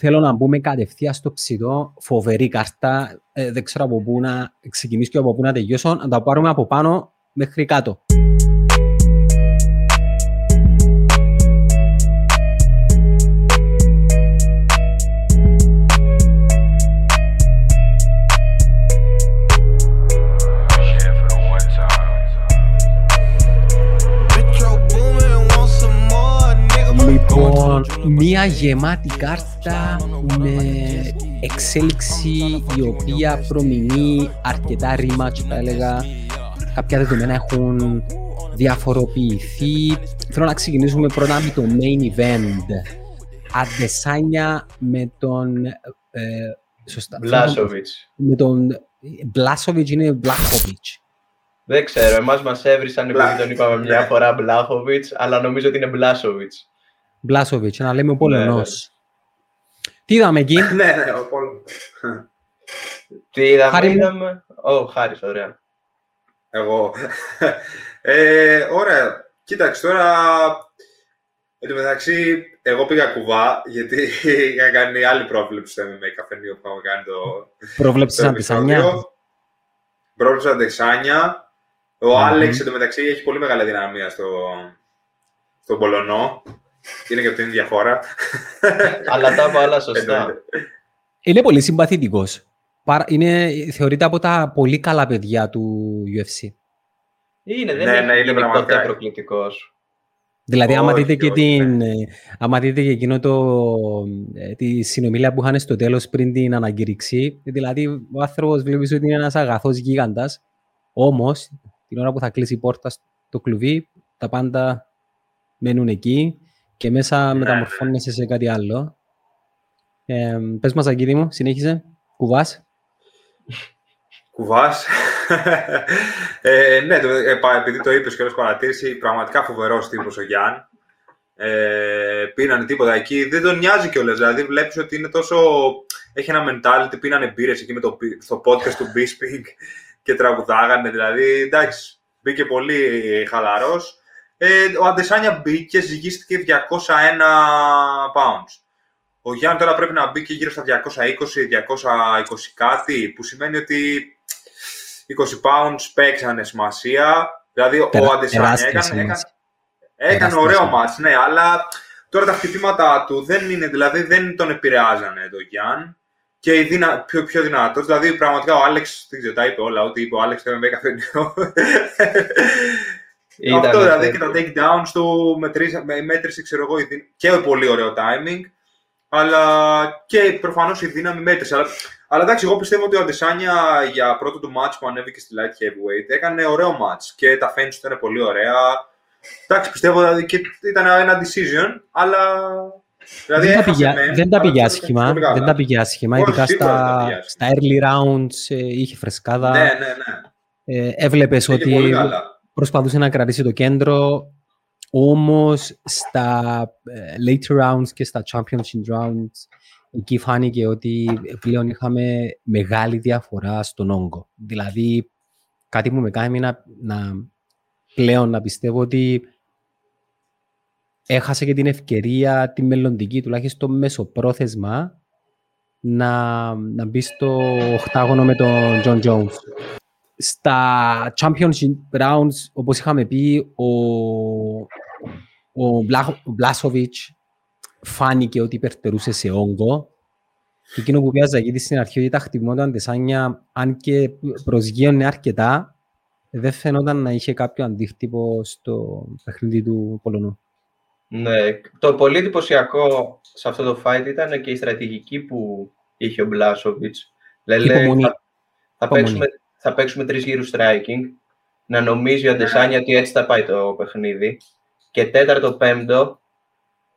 θέλω να μπούμε κατευθείαν στο ψητό. Φοβερή κάρτα. Ε, δεν ξέρω από πού να ξεκινήσω και από πού να τελειώσω. Να τα πάρουμε από πάνω μέχρι κάτω. Μία γεμάτη κάρτα με εξέλιξη η οποία προμηνεί αρκετά rematch θα έλεγα. Κάποια δεδομένα έχουν διαφοροποιηθεί. Θέλω να ξεκινήσουμε πρώτα με το main event. Αντεσάνια με τον... Ε, σωστά. Μπλάσοβιτς. Με τον... Μπλάσοβιτς είναι Μπλάχοβιτς. Δεν ξέρω, εμάς μας έβρισαν επειδή τον είπαμε μια φορά Μπλάχοβιτς, αλλά νομίζω ότι είναι Μπλάσοβιτς. Μπλάσοβιτς, να λέμε ο Πολωνός. Ναι, Τι είδαμε εκεί; ναι, ναι, ο Πολωνός. Τι είδαμε, Χάρη είδαμε. Ω, Χάρης, ωραία. Εγώ. ε, ωραία. Κοίταξε, τώρα... Εν τω μεταξύ, εγώ πήγα κουβά, γιατί είχα κάνει άλλη πρόβλεψη στο MMA καφενείο που είχαμε κάνει το... Πρόβλεψης σαν τεσάνια. Πρόβλεψης σαν τεσάνια. Ο mm-hmm. Άλεξ, εν τω μεταξύ, έχει πολύ μεγάλη δυναμία στο, στον Πολωνό. Είναι και από την ίδια χώρα. Αλλά τα άλλα σωστά. Είναι πολύ συμπαθητικός. Είναι, θεωρείται από τα πολύ καλά παιδιά του UFC. Είναι, δεν ναι, είναι, ναι, είναι πραγματικά προκλητικός. Δηλαδή, άμα δείτε, και την, ε, άμα δείτε και εκείνο το, ε, τη συνομιλία που είχαν στο τέλος πριν την αναγκήρυξη, δηλαδή ο άνθρωπος βλέπεις ότι είναι ένας αγαθός γίγαντας, όμως την ώρα που θα κλείσει η πόρτα στο κλουβί, τα πάντα μένουν εκεί και μέσα ναι. μεταμορφώνεσαι σε κάτι άλλο. Ε, πες μας, Αγγίδη μου, συνέχισε. Κουβάς. Κουβάς. ε, ναι, ε, επειδή το είπες και όλες παρατήρηση, πραγματικά φοβερός τύπος ο Γιάνν. Ε, πίνανε τίποτα εκεί. Δεν τον νοιάζει κιόλας. Δηλαδή βλέπεις ότι είναι τόσο... Έχει ένα mentality, πίνανε μπύρες εκεί με το, στο podcast του Bisping και τραγουδάγανε. Δηλαδή, εντάξει, μπήκε πολύ χαλαρός ε, ο Αντεσάνια μπήκε, ζυγίστηκε 201 pounds. Ο Γιάννη τώρα πρέπει να μπει και γύρω στα 220-220 κάτι, που σημαίνει ότι 20 pounds παίξανε σημασία. Δηλαδή ο Αντεσάνια έκανε, έκανε, έκανε ωραίο μάτς, ναι, αλλά τώρα τα χτυπήματα του δεν είναι, δηλαδή δεν τον επηρεάζανε το Γιάννη και η δυνα... πιο, πιο δυνατός, δηλαδή πραγματικά ο Άλεξ, δεν ξέρω, τα είπε όλα, ό,τι είπε ο Άλεξ το με καφενείο. Ήταν Αυτό δηλαδή και τα takedowns του μέτρησε, ξέρω εγώ, και πολύ ωραίο timing, αλλά και προφανώς η δύναμη μέτρησε. Αλλά, αλλά εντάξει, εγώ πιστεύω ότι ο Αντεσάνια για πρώτο του match που ανέβηκε στη light heavyweight έκανε ωραίο match και τα fans του ήταν πολύ ωραία. Εντάξει, πιστεύω δηλαδή και ήταν ένα decision, αλλά Δηλαδή δεν, τα πήγε, δεν τα πήγε άσχημα, δεν τα πήγε άσχημα, ειδικά στα, στα early rounds ε, είχε φρεσκάδα. Ναι, ναι, ναι. Ε, έβλεπες ότι προσπαθούσε να κρατήσει το κέντρο, όμως στα ε, later rounds και στα championship rounds εκεί φάνηκε ότι πλέον είχαμε μεγάλη διαφορά στον όγκο. Δηλαδή, κάτι που με κάνει να, να πλέον να πιστεύω ότι έχασε και την ευκαιρία τη μελλοντική, τουλάχιστον μεσοπρόθεσμα, να, να μπει στο οχτάγωνο με τον John Jones. Στα Championship Rounds, όπως είχαμε πει, ο, ο, Μπλάσοβιτς φάνηκε ότι υπερτερούσε σε όγκο. Και εκείνο που πιάζα γιατί στην αρχή ότι τα χτυπώταν τεσάνια, αν και προσγείωνε αρκετά, δεν φαινόταν να είχε κάποιο αντίκτυπο στο παιχνίδι του Πολωνού. Ναι, το πολύ εντυπωσιακό σε αυτό το fight ήταν και η στρατηγική που είχε ο Μπλάσοβιτς. Δηλαδή, θα, θα, παίξουμε, θα παίξουμε τρεις γύρους striking, να νομίζει ο Αντεσάνια ότι έτσι θα πάει το παιχνίδι. Και τέταρτο, πέμπτο,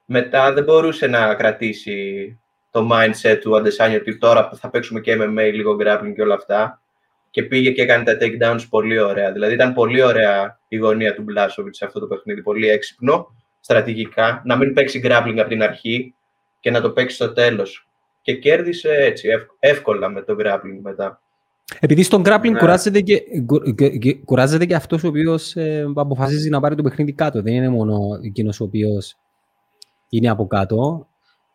μετά δεν μπορούσε να κρατήσει το mindset του Αντεσάνια ότι τώρα θα παίξουμε και MMA, λίγο grappling και όλα αυτά. Και πήγε και έκανε τα takedowns πολύ ωραία. Δηλαδή ήταν πολύ ωραία η γωνία του Μπλάσοβιτς σε αυτό το παιχνίδι. Πολύ έξυπνο, στρατηγικά. Να μην παίξει grappling από την αρχή και να το παίξει στο τέλος. Και κέρδισε έτσι, εύκολα με το grappling μετά. Επειδή στον grappling ναι. κουράζεται, και, κουράζεται και αυτός ο οποίος ε, αποφασίζει να πάρει το παιχνίδι κάτω. Δεν είναι μόνο εκείνος ο οποίος είναι από κάτω.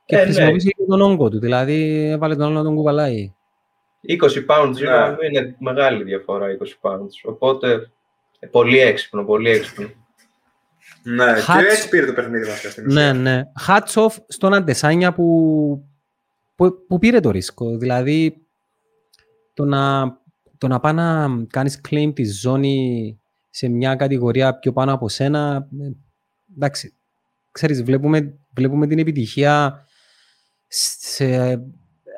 Και ε, χρησιμοποιήσει ναι. τον όγκο του, δηλαδή έβαλε τον άλλο να τον κουβαλάει. 20 pounds ναι. είναι μεγάλη διαφορά 20 pounds. Οπότε πολύ έξυπνο, πολύ έξυπνο. Ναι, Hats... και έτσι πήρε το παιχνίδι μας στην Ναι, ναι. Hats off στον Αντεσάνια που, που, που, πήρε το ρίσκο. Δηλαδή, το να, το να πάει να κάνεις claim τη ζώνη σε μια κατηγορία πιο πάνω από σένα, ε, εντάξει, ξέρεις, βλέπουμε, βλέπουμε την επιτυχία σε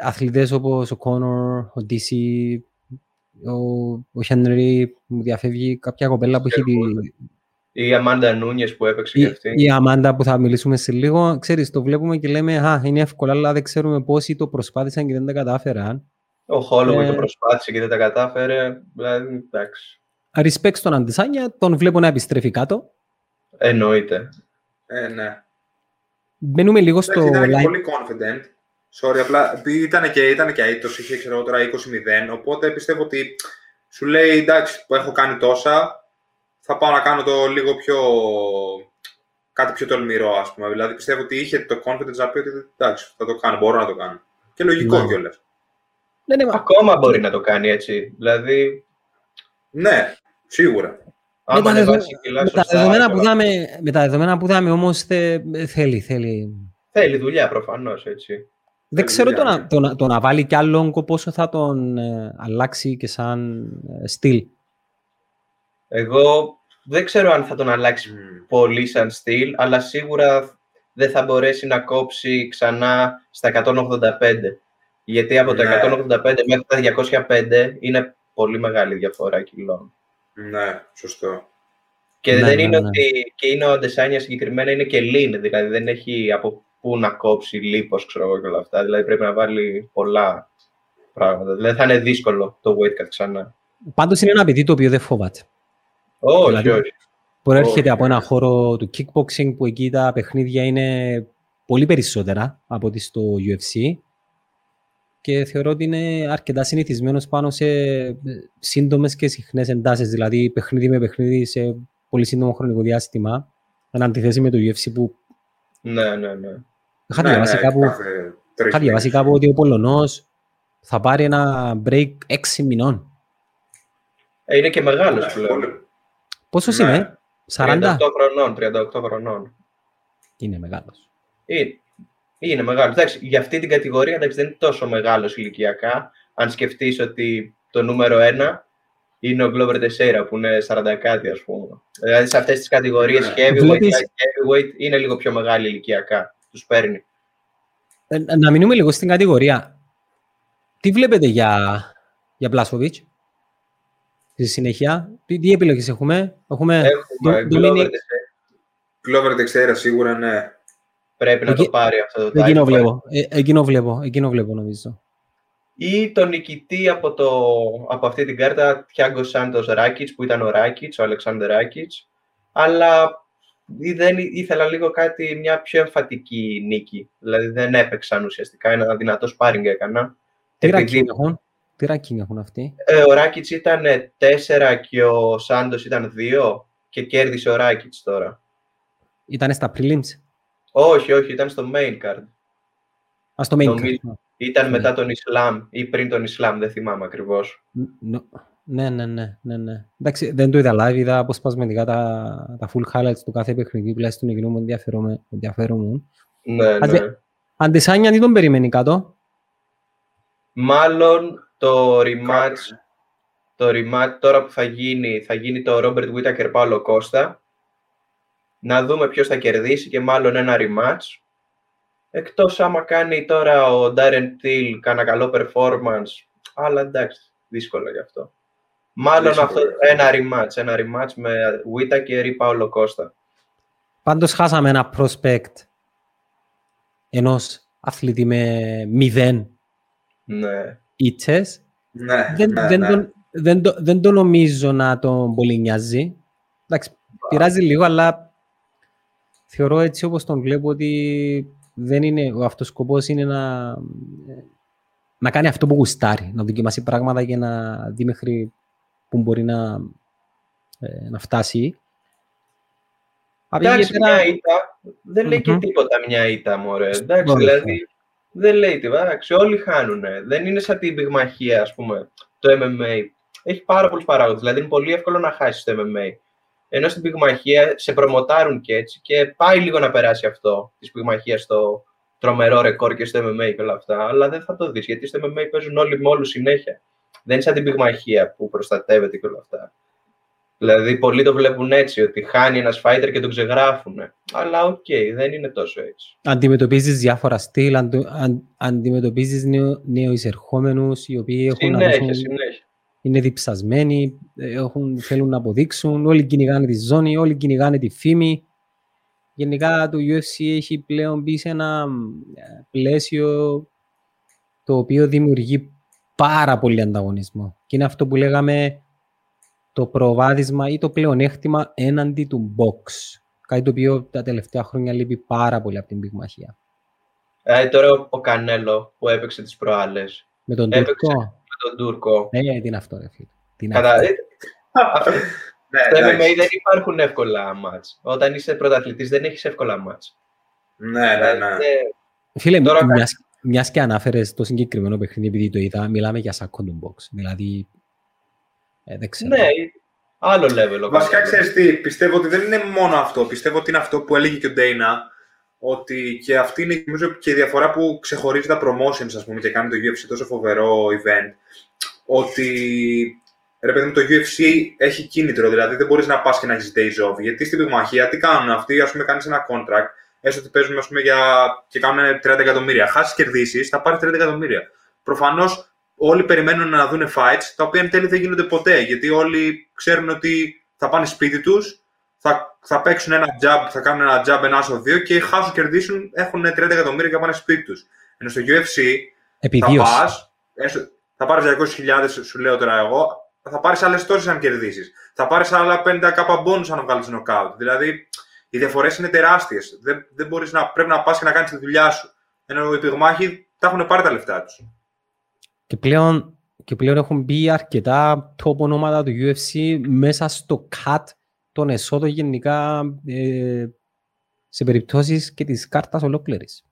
αθλητές όπως ο Κόνορ, ο Ντίσι, ο, ο Χένρι, μου διαφεύγει κάποια κοπέλα που έχει η Αμάντα Νούνιες που έπαιξε η, και αυτή. Η Αμάντα που θα μιλήσουμε σε λίγο. Ξέρεις, το βλέπουμε και λέμε Α, είναι εύκολο, αλλά δεν ξέρουμε πόσοι το προσπάθησαν και δεν τα κατάφεραν. Ο Χόλο ε... το προσπάθησε και δεν τα κατάφερε. Δηλαδή, εντάξει. Respect στον Αντισάνια, τον βλέπω να επιστρέφει κάτω. Εννοείται. Ε, ναι. Μπαίνουμε λίγο στο. Ήταν line... πολύ confident. Sorry, απλά ήταν και, ήταν και αίτητος, είχε ξέρω τώρα 20-0, οπότε πιστεύω ότι σου λέει εντάξει που έχω κάνει τόσα, θα πάω να κάνω το λίγο πιο... κάτι πιο τολμηρό, ας πούμε. Δηλαδή πιστεύω ότι είχε το confidence να πει ότι εντάξει, θα το κάνω, μπορώ να το κάνω. Και λογικό ναι. κιόλας. Ναι, ναι, Ακόμα μπορεί να το κάνει έτσι. Δηλαδή... Ναι, σίγουρα. Με τα, δεδο... με, τα δεδομένα που δάμε, με τα δεδομένα που δάμε όμως θε... θέλει, θέλει. Θέλει δουλειά προφανώς, έτσι. Δεν ξέρω το να, το, να, το να βάλει κι άλλο πόσο θα τον ε, αλλάξει και σαν ε, στυλ. Εγώ δεν ξέρω αν θα τον αλλάξει πολύ σαν στυλ, αλλά σίγουρα δεν θα μπορέσει να κόψει ξανά στα 185. Γιατί από τα 185 ναι. μέχρι τα 205 είναι πολύ μεγάλη διαφορά κιλών. Ναι, σωστό. Και ναι, δεν ναι, είναι ότι και είναι ο Αντεσάνια συγκεκριμένα είναι και lean, δηλαδή δεν έχει από πού να κόψει λίπος, ξέρω εγώ και όλα αυτά. Δηλαδή πρέπει να βάλει πολλά πράγματα. Δηλαδή θα είναι δύσκολο το weight cut ξανά. Πάντως είναι ένα παιδί το οποίο δεν φοβάται. Όχι, δηλαδή, όχι. Προέρχεται από ένα χώρο του kickboxing που εκεί τα παιχνίδια είναι πολύ περισσότερα από ό,τι στο UFC και θεωρώ ότι είναι αρκετά συνηθισμένος πάνω σε σύντομες και συχνές εντάσεις, δηλαδή παιχνίδι με παιχνίδι σε πολύ σύντομο χρονικό διάστημα, εν αντιθέσει με το UFC που... Ναι, ναι, ναι. Είχα διαβάσει ναι, κάπου, είχα διαβάσει κάπου ότι ο Πολωνός θα πάρει ένα break 6 μηνών. Ε, είναι και μεγάλος πλέον. Πόσος ναι. είναι, 40? 38 χρονών, 38 χρονών. Είναι μεγάλος. Είναι, είναι μεγάλος. Εντάξει, για αυτή την κατηγορία εντάξει, δεν είναι τόσο μεγάλος ηλικιακά. Αν σκεφτείς ότι το νούμερο 1 είναι ο Glover Teixeira που είναι 40 κάτι ας πούμε. Δηλαδή σε αυτές τις κατηγορίες ναι. heavyweight, heavyweight είναι λίγο πιο μεγάλη ηλικιακά. Τους παίρνει. Ε, να μείνουμε λίγο στην κατηγορία. Τι βλέπετε για, για Μπλάσοβιτς; στη συνέχεια. Τι, τι επιλογές έχουμε; Έχουμε, έχουμε Dominic... Glover Teixeira σίγουρα, ναι. Πρέπει να το πάρει αυτό το εκείνο βλέπω, ε, εκείνο βλέπω, εκείνο βλέπω νομίζω. Ή τον νικητή από, το, από αυτή την κάρτα, Thiago Santos Ράκιτς, που ήταν ο Ράκιτς, ο Αλεξάνδερ Ράκιτς. Αλλά δεν ήθελα λίγο κάτι, μια πιο εμφατική νίκη. Δηλαδή δεν έπαιξαν ουσιαστικά, ένα δυνατός σπάρινγκ έκανα. Τι Επειδή... έχουν; Τι ranking έχουν αυτοί; Ε, ο Ράκιτς ήταν 4 και ο Σάντος ήταν 2 και κέρδισε ο Ράκιτς τώρα. Ήταν στα prelims; Όχι, όχι, ήταν στο main card. Α, στο main card. Ήταν ναι. μετά τον Ισλάμ ή πριν τον Ισλάμ, δεν θυμάμαι ακριβώς. Ναι, ναι, ναι, ναι, ναι. Εντάξει, δεν το είδα live, είδα αποσπασματικά τα, τα full highlights του κάθε παιχνίδι, τουλάχιστον εκείνο μου ενδιαφέρον Ναι, ναι. Αντισάνια, τι τον περιμένει κάτω; Μάλλον το rematch, το rematch τώρα που θα γίνει, θα γίνει το Robert Whittaker Paulo Costa. Να δούμε ποιος θα κερδίσει και μάλλον ένα rematch. Εκτός άμα κάνει τώρα ο Darren Till κάνα καλό performance. Αλλά εντάξει, δύσκολο γι' αυτό. Μάλλον αυτό, ένα rematch, ένα rematch με Whittaker ή Paulo Costa. Πάντως χάσαμε ένα prospect ενός αθλητή με μηδέν ναι. ίτσες. Ναι, δεν, ναι, δεν, ναι. Το, δεν, το, δεν το νομίζω να τον πολύ νοιάζει. Εντάξει, πειράζει λίγο, αλλά θεωρώ έτσι όπως τον βλέπω ότι δεν είναι, ο αυτός σκοπός είναι να, να κάνει αυτό που γουστάρει, να δοκιμάσει πράγματα και να δει μέχρι που μπορεί να, ε, να φτάσει. Εντάξει, μια ήττα, δεν λέει και τίποτα μια ήττα, μωρέ. Εντάξει, δηλαδή, δεν λέει τίποτα. Εντάξει, όλοι χάνουν. Δεν είναι σαν την πυγμαχία, ας πούμε, το MMA. Έχει πάρα πολλούς παράγοντες. Δηλαδή, είναι πολύ εύκολο να χάσεις το MMA. Ενώ στην πυγμαχία σε προμοτάρουν και έτσι και πάει λίγο να περάσει αυτό της πυγμαχίας στο τρομερό ρεκόρ και στο MMA και όλα αυτά. Αλλά δεν θα το δεις γιατί στο MMA παίζουν όλοι με όλου συνέχεια. Δεν είναι σαν την πυγμαχία που προστατεύεται και όλα αυτά. Δηλαδή, πολλοί το βλέπουν έτσι, ότι χάνει ένας fighter και τον ξεγράφουν. Αλλά OK, okay, δεν είναι τόσο έτσι. Αντιμετωπίζεις διάφορα στυλ, αν, αν, αντιμετωπίζεις νέο, νέους οι οποίοι έχουν. Συνέχεια, συνέχεια. Είναι διψασμένοι, έχουν, θέλουν να αποδείξουν, όλοι κυνηγάνε τη ζώνη, όλοι κυνηγάνε τη φήμη. Γενικά το UFC έχει πλέον μπει σε ένα πλαίσιο το οποίο δημιουργεί πάρα πολύ ανταγωνισμό. Και είναι αυτό που λέγαμε το προβάδισμα ή το πλεονέκτημα έναντι του box. Κάτι το οποίο τα τελευταία χρόνια λείπει πάρα πολύ από την πυγμαχία. Ε, τώρα ο Κανέλο που έπαιξε τις προάλλες. Με τον έπαιξε Τούρκο. Με τον Τούρκο. Ε, τι είναι αυτό, ρε φίλε. Κατά... Αυτό. Ναι, Στο MMA δεν υπάρχουν εύκολα μάτς. Όταν είσαι πρωταθλητής δεν έχεις εύκολα μάτς. Ναι, ναι, ναι. Φίλε, τώρα... μιας, μιας και ανάφερες το συγκεκριμένο παιχνίδι επειδή το είδα, μιλάμε για second box. Δηλαδή, ε, δεν ξέρω. Ναι, άλλο level. Βασικά, ξέρεις τι, πιστεύω ότι δεν είναι μόνο αυτό. Πιστεύω ότι είναι αυτό που έλεγε και ο Ντέινα, ότι και αυτή είναι νομίζω, και η διαφορά που ξεχωρίζει τα promotions, ας πούμε, και κάνει το UFC τόσο φοβερό event, ότι ρε παιδί μου, το UFC έχει κίνητρο, δηλαδή δεν μπορείς να πας και να έχεις days off. Γιατί στην πυγμαχία τι κάνουν αυτοί, ας πούμε, κάνεις ένα contract, έστω ότι παίζουν ας πούμε, για... και κάνουν 30 εκατομμύρια. Χάσεις κερδίσεις, θα πάρεις 30 εκατομμύρια. Προφανώς όλοι περιμένουν να δουν fights, τα οποία εν τέλει δεν γίνονται ποτέ, γιατί όλοι ξέρουν ότι θα πάνε σπίτι τους, θα, θα παίξουν ένα jab, θα κάνουν ένα jab, ένα άσο δύο και χάσουν, κερδίσουν, έχουν 30 εκατομμύρια και πάνε σπίτι τους. Ενώ στο UFC θα πας, θα πάρεις 200.000, σου λέω τώρα εγώ, θα πάρεις άλλες τόσες αν κερδίσεις. Θα πάρεις άλλα 50 κάπα bonus αν βγάλεις νοκάουτ. Δηλαδή, οι διαφορές είναι τεράστιες. Δεν, δεν μπορείς να, πρέπει να πας και να κάνεις τη δουλειά σου. Ενώ οι πυγμάχοι τα έχουν πάρει τα λεφτά τους. Και πλέον, και πλέον έχουν μπει αρκετά top ονόματα του UFC μέσα στο cut των εσόδων γενικά ε, σε περιπτώσεις και της κάρτας ολόκληρης.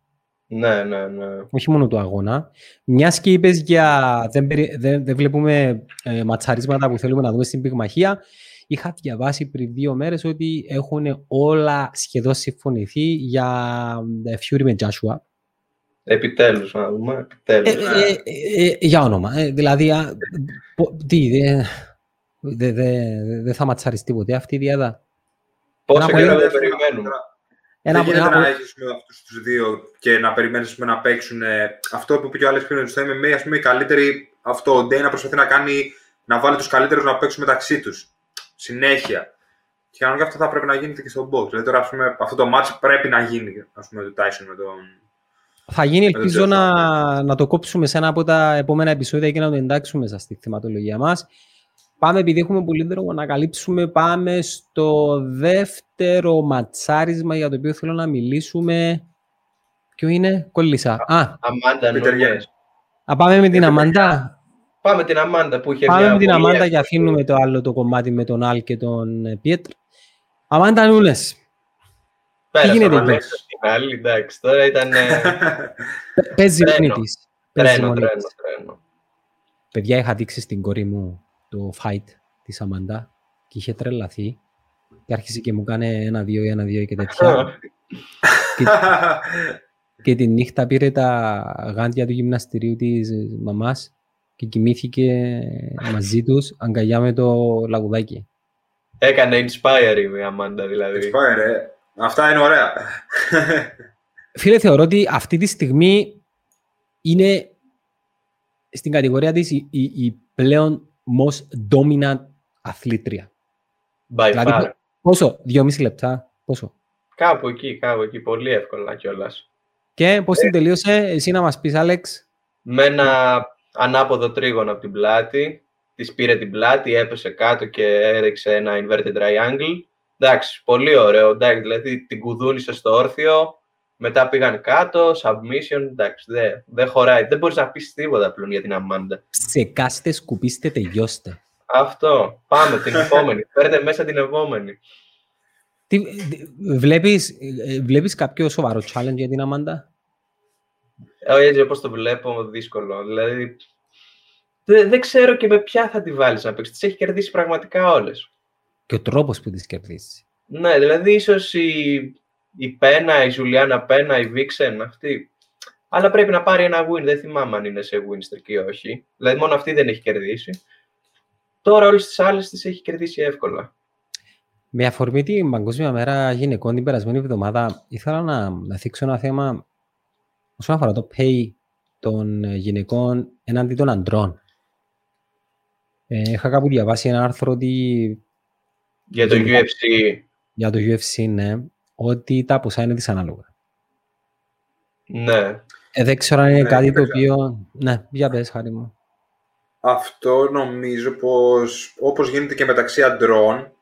Ναι, ναι, ναι. Όχι μόνο του αγώνα. Μιας και είπες για. Δεν, δεν, δεν βλέπουμε ε, ματσαρίσματα που θέλουμε να δούμε στην πυγμαχία. Είχα διαβάσει πριν δύο μέρες ότι έχουν όλα σχεδόν συμφωνηθεί για ε, Fury με Joshua. Επιτέλους, να δούμε. Επιτέλους. Ε, ε, ε, ε για όνομα. δηλαδή, τι, δεν δε, δε θα ματσαριστεί ποτέ αυτή η διάδα. Πόσο καιρό δεν περιμένουμε. Ένα, δεν γίνεται να έχεις αυτούς τους δύο και να περιμένεις να παίξουν αυτό που είπε και ο Άλεξ πριν στο MMA. Α πούμε, οι καλύτεροι, αυτό ο Ντέι να προσπαθεί να κάνει να βάλει τους καλύτερους να παίξουν μεταξύ τους. Συνέχεια. Και κανονικά αυτό θα πρέπει να γίνει και στο box. Δηλαδή τώρα ας πούμε, αυτό το match πρέπει να γίνει ας πούμε, το Tyson με τον. Θα γίνει, ελπίζω να, να το κόψουμε σε ένα από τα επόμενα επεισόδια και να το εντάξουμε μέσα στη θεματολογία μας. Πάμε, επειδή έχουμε πολύ τρόπο να καλύψουμε, πάμε στο δεύτερο ματσάρισμα για το οποίο θέλω να μιλήσουμε. Ποιο είναι, κολλήσα. Α, Αμάντα Νούνιες. Α, πάμε με την Αμάντα. Πάμε την Αμάντα που είχε Πάμε με την Αμάντα και αφήνουμε το άλλο το κομμάτι με τον Αλ και τον ε, Πιέτρ. Αμάντα Νούνες. Τι γίνεται εκεί. Άλλη, εντάξει, τώρα ήταν... Παίζει μόνη της. Τρένο, τρένο, τρένο. Παιδιά, είχα δείξει στην κόρη μου το fight της Αμάντα και είχε τρελαθεί και άρχισε και μου κάνει ένα-δύο, ένα-δύο και τέτοια. και, και τη νύχτα πήρε τα γάντια του γυμναστηρίου της μαμάς και κοιμήθηκε μαζί τους αγκαλιά με το λαγουδάκι. Έκανε inspire η Αμάντα δηλαδή. Inspire, ε. Αυτά είναι ωραία. Φίλε, θεωρώ ότι αυτή τη στιγμή είναι στην κατηγορία της η, η, η πλέον most dominant αθλήτρια. By δηλαδή, far. Πόσο, δυόμιση λεπτά, πόσο; Κάπου εκεί, κάπου εκεί, πολύ εύκολα κιόλας. Και πώς την ε. τελείωσε, εσύ να μας πεις, Άλεξ; Με ένα ανάποδο τρίγωνο από την πλάτη, της πήρε την πλάτη, έπεσε κάτω και έριξε ένα inverted triangle. Εντάξει, πολύ ωραίο, εντάξει, δηλαδή την κουδούνισε στο όρθιο, μετά πήγαν κάτω, submission, εντάξει, δεν δε χωράει. Δεν μπορείς να πεις τίποτα πλέον για την Αμάντα. Ξεκάστε, σκουπίστε, τελειώστε. Αυτό. Πάμε την επόμενη. Φέρετε μέσα την επόμενη. Τι, βλέπεις, ε, βλέπεις κάποιο σοβαρό challenge για την Αμάντα; Όχι, έτσι όπως το βλέπω, δύσκολο. Δηλαδή, δεν, δεν ξέρω και με ποια θα τη βάλεις να παίξεις. Τις έχει κερδίσει πραγματικά όλες. Και ο τρόπος που τις κερδίσεις. Ναι, δηλαδή ίσως η, η Πένα, η Ζουλιάνα Πένα, η Βίξεν, αυτή. Αλλά πρέπει να πάρει ένα win. Δεν θυμάμαι αν είναι σε win streak ή όχι. Δηλαδή μόνο αυτή δεν έχει κερδίσει. Τώρα όλες τις άλλες τις έχει κερδίσει εύκολα. Με αφορμή την Παγκόσμια Μέρα Γυναικών την περασμένη εβδομάδα, ήθελα να, να θίξω ένα θέμα όσον αφορά το pay των γυναικών έναντι των αντρών. Ε, είχα κάπου διαβάσει ένα άρθρο ότι... Για το UFC. Για το UFC, ναι. Ότι τα ποσά είναι δυσανάλογα. Ναι. Ε, δεν ξέρω αν είναι ναι, κάτι το οποίο... Ναι, για πες, χάρη μου. Αυτό νομίζω πως, όπως γίνεται και μεταξύ αντρών,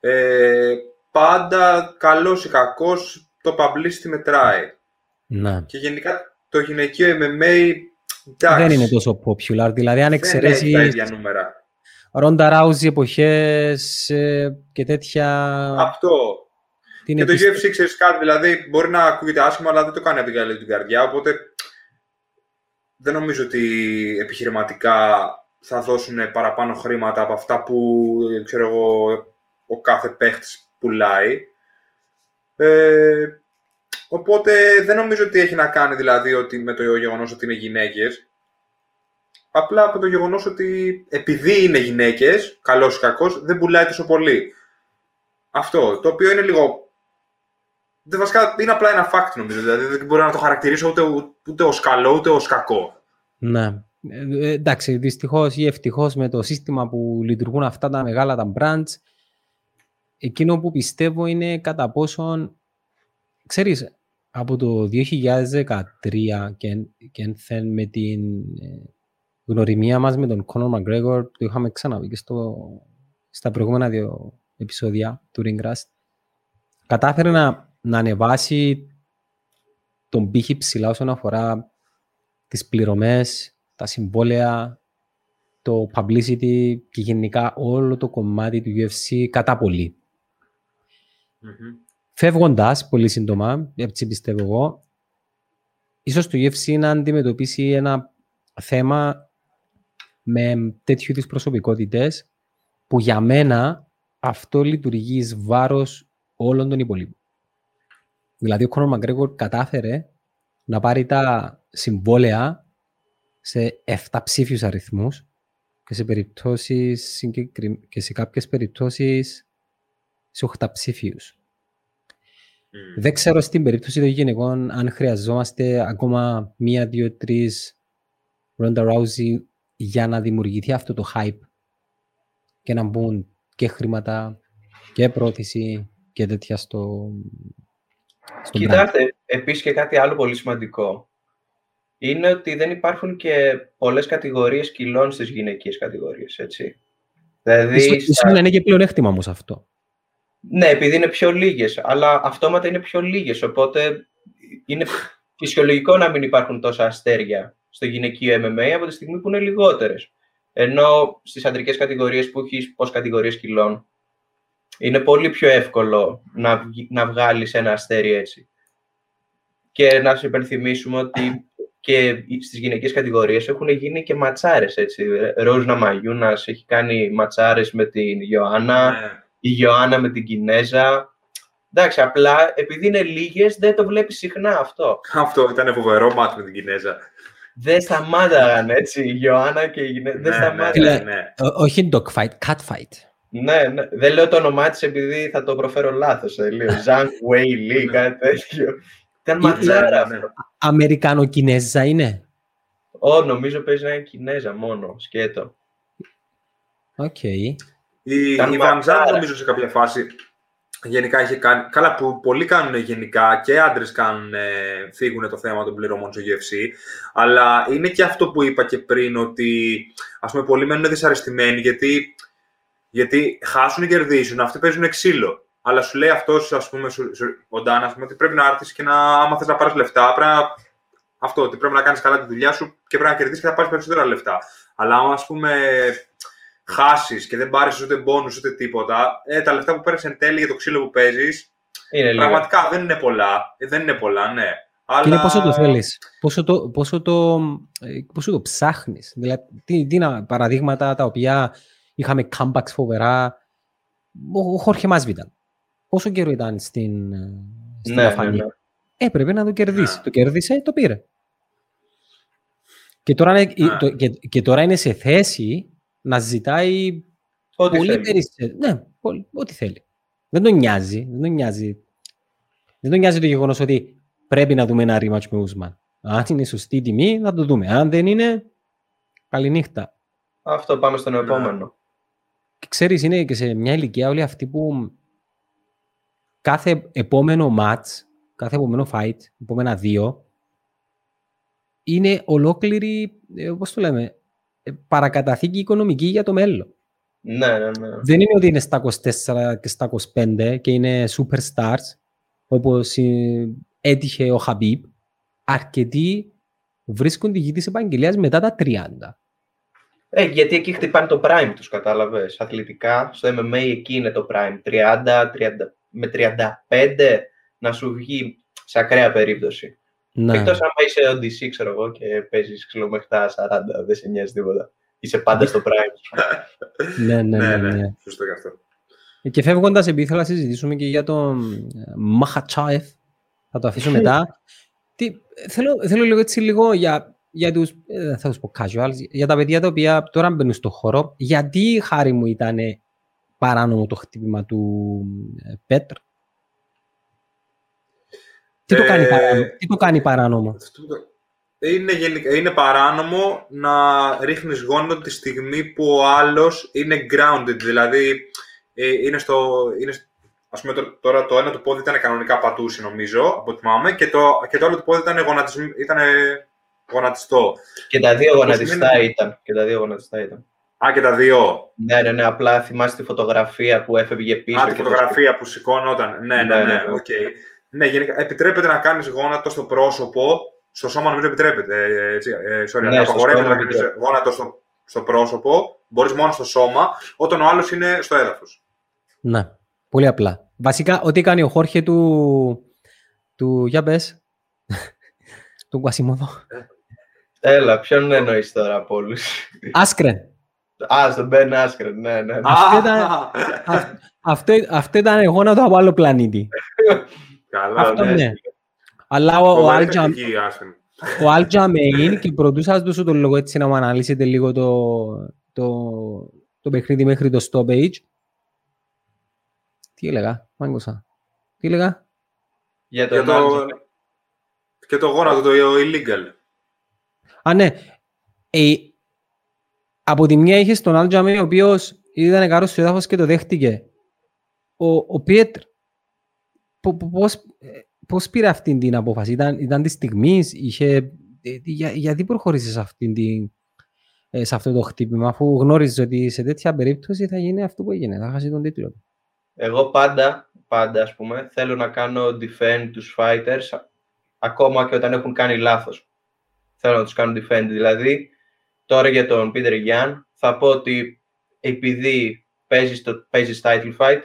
ε, πάντα καλός ή κακός το publicity μετράει. Ναι. Και γενικά το γυναικείο MMA εντάξει, δεν είναι τόσο popular. Δηλαδή, αν εξαιρέσεις. τα ίδια νούμερα. Ρόντα Ράουζι, εποχές ε, και τέτοια... Αυτό. Την και το UFC ξέρεις κάτι, δηλαδή μπορεί να ακούγεται άσχημα, αλλά δεν το κάνει από την καλή την καρδιά, οπότε δεν νομίζω ότι επιχειρηματικά θα δώσουν παραπάνω χρήματα από αυτά που ξέρω εγώ, ο κάθε παίχτης πουλάει. Ε, οπότε δεν νομίζω ότι έχει να κάνει δηλαδή ότι με το γεγονός ότι είναι γυναίκες. Απλά από το γεγονός ότι επειδή είναι γυναίκες, καλός ή κακός, δεν πουλάει τόσο πολύ. Αυτό, το οποίο είναι λίγο... Δεν βασικά είναι απλά ένα fact νομίζω, δηλαδή δεν μπορώ να το χαρακτηρίσω ούτε, ούτε ως καλό ούτε ως κακό. Ναι. Ε, εντάξει, δυστυχώς ή ευτυχώς με το σύστημα που λειτουργούν αυτά τα μεγάλα τα brands, εκείνο που πιστεύω είναι κατά πόσον, ξέρεις, από το 2013 και, και με την ε, γνωριμία μας με τον Conor McGregor, το είχαμε ξαναπεί και στο, στα προηγούμενα δύο επεισόδια του Ringrust, κατάφερε να, να ανεβάσει τον πύχη ψηλά όσον αφορά τις πληρωμές, τα συμβόλαια, το publicity και γενικά όλο το κομμάτι του UFC κατά πολύ. Mm-hmm. Φεύγοντας πολύ σύντομα, έτσι πιστεύω εγώ, ίσως το UFC να αντιμετωπίσει ένα θέμα με τέτοιου είδους προσωπικότητες που για μένα αυτό λειτουργεί εις βάρος όλων των υπολείπων. Δηλαδή ο Κόνορ Μαγκρέγορ κατάφερε να πάρει τα συμβόλαια σε 7 ψήφιους αριθμούς και σε, περιπτώσεις, και σε κάποιες περιπτώσεις σε 8 ψήφιους. Δεν ξέρω στην περίπτωση των γυναικών αν χρειαζόμαστε ακόμα μία, δύο, τρεις Ronda Rousey για να δημιουργηθεί αυτό το hype και να μπουν και χρήματα και πρόθεση και τέτοια στο, στο Κοιτάξτε, επίσης και κάτι άλλο πολύ σημαντικό είναι ότι δεν υπάρχουν και πολλές κατηγορίες κιλών στις γυναικείες κατηγορίες, έτσι. Δηλαδή, ίσως, στα... είναι και πλεονέκτημα όμως αυτό. Ναι, επειδή είναι πιο λίγες, αλλά αυτόματα είναι πιο λίγες, οπότε είναι φυσιολογικό να μην υπάρχουν τόσα αστέρια στο γυναικείο MMA από τη στιγμή που είναι λιγότερες. Ενώ στις αντρικές κατηγορίες που έχεις πώς κατηγορίες κιλών, είναι πολύ πιο εύκολο να, να βγάλεις ένα αστέρι έτσι. Και να σου υπενθυμίσουμε ότι και στις γυναικείες κατηγορίες έχουν γίνει και ματσάρες, έτσι. Ρόζνα Μαγιούνας έχει κάνει ματσάρες με την Ιωάννα, ναι. η Ιωάννα με την Κινέζα. Εντάξει, απλά επειδή είναι λίγες δεν το βλέπεις συχνά αυτό. Αυτό ήταν φοβερό μάτς με την Κινέζα. Δεν σταμάταγαν έτσι η Ιωάννα και η Κινέζα. δεν ναι, σταμάταγαν. Ναι, ναι. Όχι dogfight, catfight. Ναι, ναι, δεν λέω το όνομά της επειδή θα το προφέρω λάθος. Ε, λέω Ζαν Βέιλι, κάτι τέτοιο. Ήταν ματσάρα αυτό. Αμερικανο-Κινέζα είναι; Ω, νομίζω παίζει να είναι Κινέζα μόνο, σκέτο. OK. Okay. Η, η Βανζάν νομίζω σε κάποια φάση γενικά είχε κάνει, καλά που πολλοί κάνουν γενικά και άντρες κάνουν, ε, φύγουν το θέμα των πληρωμών στο UFC, αλλά είναι και αυτό που είπα και πριν ότι ας πούμε πολλοί μένουν δυσαρεστημένοι γιατί, γιατί χάσουν ή κερδίσουν, αυτοί παίζουν ξύλο αλλά σου λέει αυτός, ας πούμε, ο Dana, πούμε, ότι πρέπει να έρθεις και να, άμα θες να πάρεις λεφτά, πρέπει να, αυτό, ότι πρέπει να κάνεις καλά τη δουλειά σου και πρέπει να κερδίσεις και να πάρεις περισσότερα λεφτά. Αλλά άμα, ας πούμε, χάσεις και δεν πάρεις ούτε μπόνου ούτε τίποτα, ε, τα λεφτά που παίρνεις εν τέλει για το ξύλο που παίζεις. Πραγματικά δεν είναι πολλά. Ε, δεν είναι πολλά, ναι. Αλλά... Και είναι πόσο το θέλεις, πόσο το, πόσο το, ε, πόσο το ψάχνεις. Δηλαδή, τι, τι είναι παραδείγματα τα οποία είχαμε comebacks φοβερά. Ο, ο Χόρχε Μάσβιταν. Πόσο καιρό ήταν στην, ε, στην ναι, αφανή; Ναι, ναι. Έπρεπε να το κερδίσει. Ναι. Το κέρδισε, το πήρε. Και τώρα, είναι, ναι. το, και, και τώρα είναι σε θέση να ζητάει ό,τι πολύ περισσότερο. Ναι, ό,τι θέλει. Δεν τον νοιάζει. Δεν τον νοιάζει, δεν τον νοιάζει το γεγονός ότι πρέπει να δούμε ένα rematch με Ούσμαν. Αν είναι σωστή τιμή, να το δούμε. Αν δεν είναι, καληνύχτα. Αυτό πάμε στον επόμενο. Και ξέρεις, είναι και σε μια ηλικία όλοι αυτοί που κάθε επόμενο match, κάθε επόμενο fight, επόμενα δύο, είναι ολόκληρη, ε, πώς το λέμε, ε, παρακαταθήκη οικονομική για το μέλλον. Ναι, ναι, ναι. Δεν είναι ότι είναι στα 24 και στα 25 και είναι superstars, όπως έτυχε ο Χαμπίπ. Αρκετοί βρίσκουν τη γη της επαγγελίας μετά τα 30. Ε, γιατί εκεί χτυπάνε το prime τους, κατάλαβες. Αθλητικά, στο MMA εκεί είναι το prime. 30, 30 με 35 να σου βγει σε ακραία περίπτωση. Ναι. Εκτός αν πάει σε ODC, ξέρω εγώ, και παίζεις ξύλο μέχρι τα 40, δεν σε νοιάζει τίποτα. Είσαι πάντα στο prime. ναι, ναι, ναι, ναι, ναι. Σωστό και αυτό. Και φεύγοντας, επειδή θέλω να συζητήσουμε και για τον Μαχατσάεφ, θα το αφήσω μετά. Τι, θέλω, θέλω λίγο έτσι λίγο για, για τους, ε, θα τους πω casuals, για τα παιδιά τα οποία τώρα μπαίνουν στον χώρο. Γιατί χάρη μου ήταν παράνομο το χτύπημα του ε, Πέτρ; Τι, το κάνει ε, παράνομο, τι το κάνει παράνομο; Είναι, είναι παράνομο να ρίχνεις γόνατο τη στιγμή που ο άλλος είναι grounded, δηλαδή είναι, στο, είναι Α πούμε, τώρα το ένα του πόδι ήταν κανονικά πατούσι, νομίζω, από ό,τι θυμάμαι, και το, και το άλλο του πόδι ήταν, ήταν γονατιστό. Και τα δύο γονατιστά ήταν. Και τα δύο γονατιστά ήταν. Α, και τα δύο. Ναι, ναι, ναι. Απλά θυμάστε τη φωτογραφία που έφευγε πίσω. Α, τη φωτογραφία που σηκώνονταν. Ναι, ναι, ναι. ναι, ναι, okay. ναι γενικά, επιτρέπεται να κάνεις γόνατο στο πρόσωπο. Στο σώμα νομίζω επιτρέπεται. Ε, έτσι, ε, sorry, ναι, απαγορεύεται να κάνεις γόνατο στο, στο πρόσωπο. Μπορείς μόνο στο σώμα, όταν ο άλλος είναι στο έδαφος. Ναι. Πολύ απλά. Βασικά, ό,τι κάνει ο Χόρχε του... του για πες. του Κουασιμόδο. Έλα, ποιον εννοείς τώρα από όλους; Άσκρεν. Α, στον Μπεν Άσκρεν, ναι, ναι. Αυτό, ήταν, αυτό, ήταν εγώ να το από άλλο πλανήτη. Καλά, αυτό, ναι. ναι. Αλλά ο, ο Άλτζαμ... Ο Αλτζαμέιν και προτούσας του τον λόγο έτσι να μου αναλύσετε λίγο το, το, το παιχνίδι μέχρι το stoppage. Τι έλεγα, μάγκωσα. Τι έλεγα; Για το, το... Και το γόνατο, το illegal. Α, ναι. Ε, από τη μία είχες τον Άλτζαμι, ο οποίος ήταν καρό στο έδαφο και το δέχτηκε. Ο, ο Πιέτρ, πώς, πήρε αυτή την απόφαση, ήταν, ήταν της στιγμής, είχε, ε, για, γιατί προχωρήσει σε, αυτή την, ε, σε αυτό το χτύπημα, αφού γνώριζες ότι σε τέτοια περίπτωση θα γίνει αυτό που έγινε, θα χάσει τον τίτλο του; Εγώ πάντα, πάντα ας πούμε, θέλω να κάνω defend τους fighters ακόμα και όταν έχουν κάνει λάθος. Θέλω να τους κάνω defend. Δηλαδή, τώρα για τον Peter Γιάν θα πω ότι επειδή παίζεις, το, παίζεις title fight,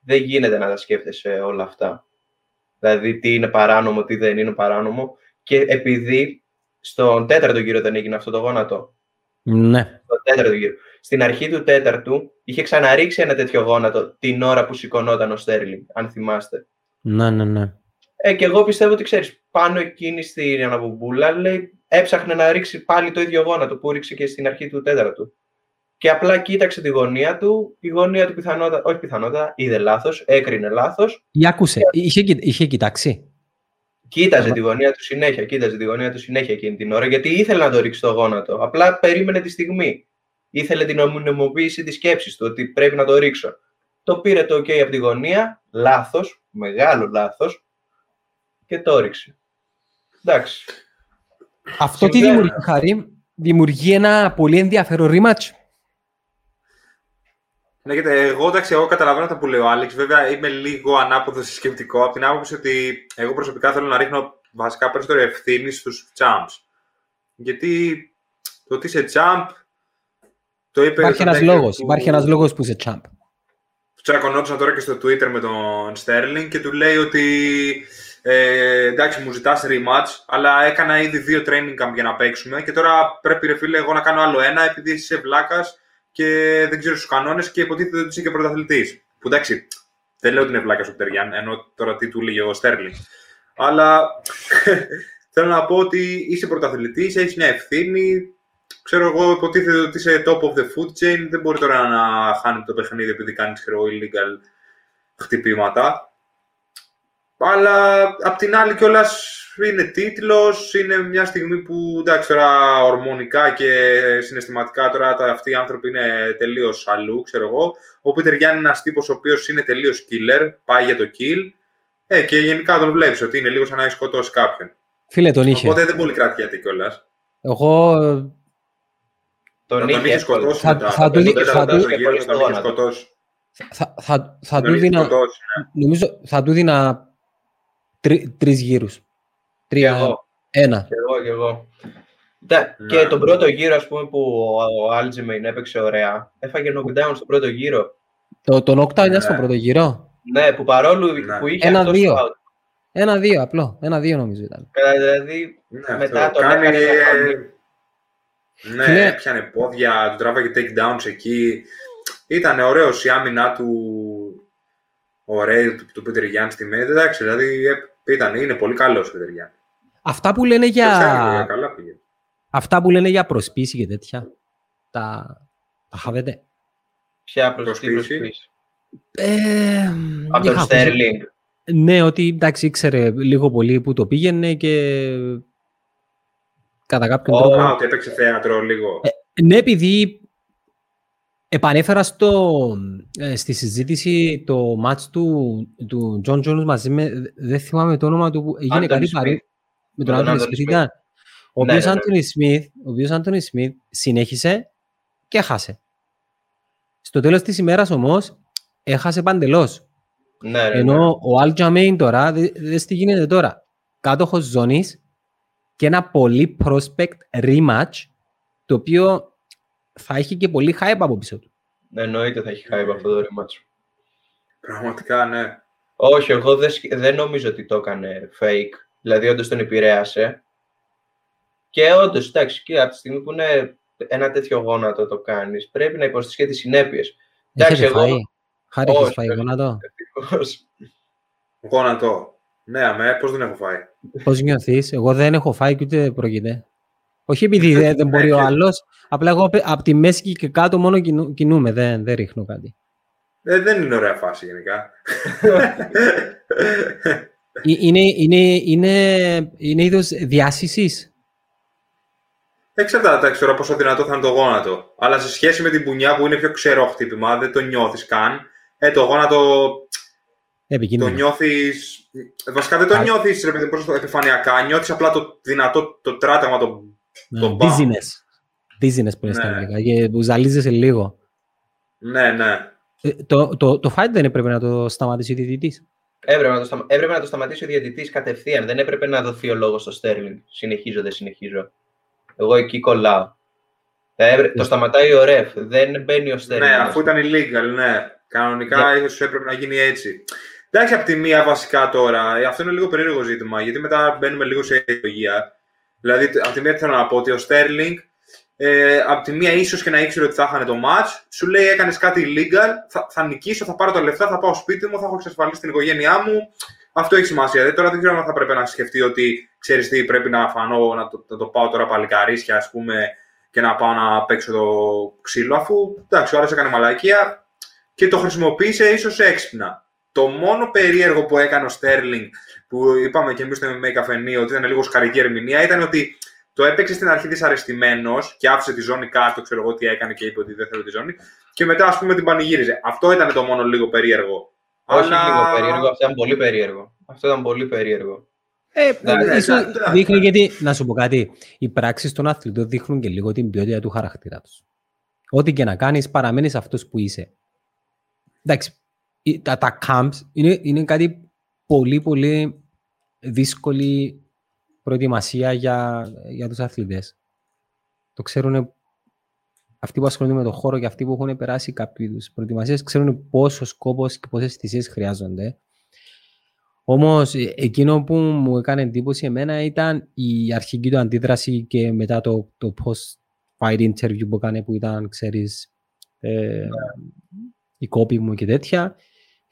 δεν γίνεται να τα σκέφτεσαι όλα αυτά. Δηλαδή, τι είναι παράνομο, τι δεν είναι παράνομο. Και επειδή στον τέταρτο γύρο δεν έγινε αυτό το γόνατο. Ναι. Στον τέταρτο γύρο στην αρχή του τέταρτου είχε ξαναρίξει ένα τέτοιο γόνατο την ώρα που σηκωνόταν ο Στέρλινγκ, αν θυμάστε. Ναι, ναι, ναι. Ε, και εγώ πιστεύω ότι ξέρεις, πάνω εκείνη στην αναπομπούλα λέει, έψαχνε να ρίξει πάλι το ίδιο γόνατο που ρίξε και στην αρχή του τέταρτου. Και απλά κοίταξε τη γωνία του, η γωνία του πιθανότατα, όχι πιθανότατα, είδε λάθος, έκρινε λάθος. Ή άκουσε, είχε, είχε κοιτάξει; Κοίταζε τη γωνία του συνέχεια, κοίταζε τη γωνία του συνέχεια εκείνη την ώρα, γιατί ήθελε να το ρίξει το γόνατο. Απλά περίμενε τη στιγμή ήθελε την ομινομοποίηση της σκέψης του, ότι πρέπει να το ρίξω. Το πήρε το OK από τη γωνία, λάθος, μεγάλο λάθος, και το ρίξε. Εντάξει. Αυτό τι δημιουργεί, Χάρη, δημιουργεί ένα πολύ ενδιαφέρον rematch. Ναι, γιατί εγώ, εντάξει, εγώ καταλαβαίνω τα που λέει ο Άλεξ. Βέβαια, είμαι λίγο ανάποδο σκεπτικό από την άποψη ότι εγώ προσωπικά θέλω να ρίχνω βασικά περισσότερη ευθύνη στους champs. Γιατί το ότι είσαι champ Το είπε υπάρχει ένας λόγος, που... υπάρχει ένας λόγος που είσαι champ. Τσακωνόντουσαν τώρα και στο Twitter με τον Sterling και του λέει ότι ε, εντάξει, μου ζητάς rematch, αλλά έκανα ήδη δύο training camp για να παίξουμε και τώρα πρέπει ρε φίλε εγώ να κάνω άλλο ένα επειδή είσαι βλάκας και δεν ξέρω του κανόνες και υποτίθεται ότι είσαι και πρωταθλητής. Που εντάξει, δεν λέω ότι είναι βλάκας ο Πτεριάν, ενώ τώρα τι του λέγει ο Στέρλινγκ. Αλλά θέλω να πω ότι είσαι πρωταθλητής, έχεις μια ευθύνη. Ξέρω εγώ, υποτίθεται ότι είσαι top of the food chain. Δεν μπορεί τώρα να χάνει το παιχνίδι επειδή κάνεις illegal χτυπήματα. Αλλά απ' την άλλη κιόλας είναι τίτλος, είναι μια στιγμή που εντάξει τώρα ορμονικά και συναισθηματικά τώρα αυτοί οι άνθρωποι είναι τελείως αλλού, ξέρω εγώ. Ο Πίτερ Γιάννη είναι ένας τύπος ο οποίος είναι τελείως killer, πάει για το kill. Ε, και γενικά τον βλέπεις ότι είναι λίγο σαν να έχει σκοτώσει κάποιον. Φίλε, τον είχε. Οπότε δεν πολύ κρατιέται κιόλας. Εγώ. Τον είχε σκοτώσει. Θα, μετά. θα, του, θα, του, θα, θα, θα του δίνα, ναι. νομίζω, θα του δίνα τρι, τρεις γύρους. Τρία, εγώ. ένα. Και εγώ, και εγώ. Ναι. Και τον πρώτο γύρο, ας πούμε, που ο Algemein έπαιξε ωραία, έφαγε knockdown στον πρώτο γύρο. Το, το knockdown είναι Ναι. στον πρώτο γύρο; Ναι, που παρόλο Ναι. που είχε Ένα-δύο. αυτός στο out. Ένα-δύο απλό. Ένα-δύο νομίζω ήταν. Ε, Δηλαδή, Ναι, μετά αυτό. τον κάνει... έκανε ε, καθόλου. Ναι, Φίλε- έπιανε πόδια, του τράβαγε takedowns εκεί. Ήταν ωραίος η άμυνα του ωραία του, του Πίτερ Γιάννη στη μέση. Εντάξει, δηλαδή ε, ήταν, είναι πολύ καλός ο Πίτερ Γιάννη. Αυτά που λένε Και ξέρουμε, για, καλά πήγε. αυτά που λένε για προσπίση και τέτοια, τα, τα χαβέτε. Ποια προς τι Προσποίηση. προσποίηση. Ε, Από είχα τον ακούσει- Sterling. Ναι, ότι εντάξει, ήξερε λίγο πολύ που το πήγαινε και κατά κάποιον Ω, τρόπο... Α, ότι έπαιξε θέατρο λίγο. Ναι, επειδή επανέφερα στο, ε, στη συζήτηση το μάτς του, του John Jones μαζί με, δεν θυμάμαι το όνομα του, που έγινε Anthony κάτι Smith. παρή, με τον Με τον Anthony Anthony Smith Smith. ήταν. Ο Ναι, οποίος ναι, ναι. Anthony Smith, ο οποίος Anthony Smith συνέχισε και έχασε. Στο τέλος της ημέρας όμως έχασε παντελώς. Ναι, ναι, ναι. Ενώ ο Aljamain τώρα, δε- δες τι γίνεται τώρα. Κάτοχος ζώνης και ένα πολύ prospect rematch, το οποίο θα έχει και πολύ hype από πίσω του. Εννοείται θα έχει hype αυτό το rematch. Πραγματικά, ναι. Όχι, εγώ δεν, σκ- δεν νομίζω ότι το έκανε fake. Δηλαδή, όντως τον επηρέασε. Και όντως, εντάξει, και από τη στιγμή που είναι ένα τέτοιο γόνατο το κάνεις, πρέπει να υποστείς και τις συνέπειες. Εντάξει, Έχετε εγώ- φάει; Χάρη, Όχι, έχεις φάει όχι. γόνατο; Γόνατο. Ναι, αμέ, πώς δεν έχω φάει; Πώς νιώθεις; Εγώ δεν έχω φάει και ούτε πρόκειται. Όχι επειδή δεν, δεν μπορεί ο άλλος, απλά εγώ απ- από τη μέση και κάτω μόνο κινου- κινούμαι, δεν, δεν ρίχνω κάτι. Ε, δεν είναι ωραία φάση γενικά. Ε, Είναι, είναι, είναι, είναι είδος διάσυσης. Εξαρτάται τώρα πόσο δυνατό θα είναι το γόνατο. Αλλά σε σχέση με την πουνιά που είναι πιο ξερό χτύπημα, δεν το νιώθεις καν. Ε, το γόνατο το Επικίνδυνο. νιώθει. Βασικά δεν το Α. νιώθεις ρε παιδί πώς το επιφανειακά. Νιώθεις απλά το δυνατό το τράταγμα. Το... Ναι, το μπαμ. Dizziness. Dizziness που είναι στα Ναι. αγγλικά και που ζαλίζεσαι λίγο. Ναι, ναι. Ε, το, το, το fight δεν έπρεπε να το σταματήσει ο διαιτητής. Έπρεπε να, το σταμα... έπρεπε να το σταματήσει ο διαιτητής κατευθείαν. Δεν έπρεπε να δοθεί ο λόγος στο Sterling. Συνεχίζω, δεν συνεχίζω. Εγώ εκεί κολλάω. Θα έπρε- Το σταματάει ο ρεφ. Δεν μπαίνει ο Sterling. Ναι, αφού ήταν illegal, ναι. Κανονικά ίσως έπρεπε να γίνει έτσι. Εντάξει, από τη μία βασικά τώρα, ε, αυτό είναι λίγο περίεργο ζήτημα, γιατί μετά μπαίνουμε λίγο σε ιδεολογία. Δηλαδή, από τη μία τι θέλω να πω, ότι ο Sterling, ε, από τη μία ίσως και να ήξερε ότι θα είχαν το match, σου λέει έκανες κάτι illegal, θα, θα νικήσω, θα πάρω τα λεφτά, θα πάω σπίτι μου, θα έχω εξασφαλίσει την οικογένειά μου. Αυτό έχει σημασία. Δηλαδή, τώρα δεν ξέρω αν θα πρέπει να σκεφτεί ότι ξέρεις τι, πρέπει να φανώ, να το, να το πάω τώρα παλικαρίσια, ας πούμε, και να πάω να παίξω το ξύλο, αφού εντάξει, ο άλλος έκανε μαλακία και το χρησιμοποίησε ίσως έξυπνα. Το μόνο περίεργο που έκανε ο Στέρλινγκ, που είπαμε και εμείς στο MMA καφενείο ότι ήταν λίγο σκαρική ερμηνεία, ήταν ότι το έπαιξε στην αρχή δυσαρεστημένος και άφησε τη ζώνη κάτω, ξέρω εγώ τι έκανε και είπε ότι δεν θέλω τη ζώνη. Και μετά, ας πούμε, την πανηγύριζε. Αυτό ήταν το μόνο λίγο περίεργο. Όχι λίγο περίεργο, αυτό ήταν πολύ περίεργο. Αυτό ήταν πολύ περίεργο. Ε, Ναι, ε, ναι, ίσως ναι, ναι. δείχνει γιατί, να σου πω κάτι, οι πράξεις των αθλητών δείχνουν και λίγο την ποιότητα του χαρακτήρα τους. Ό,τι και να κάνεις, παραμένεις αυτός που είσαι. Εντάξει, οι- τα, τα camps είναι, είναι κάτι πολύ πολύ δύσκολη προετοιμασία για, για τους αθλητές. Το ξέρουν αυτοί που ασχολούνται με το χώρο και αυτοί που έχουν περάσει κάποιου είδους προετοιμασίες ξέρουν πόσο σκόπος και πόσες θυσίες χρειάζονται. Όμως, ε, εκείνο που μου έκανε εντύπωση εμένα ήταν η αρχική του αντίδραση και μετά το, το post-fight interview που έκανε που ήταν, ξέρεις, ε, η κόπη μου και τέτοια.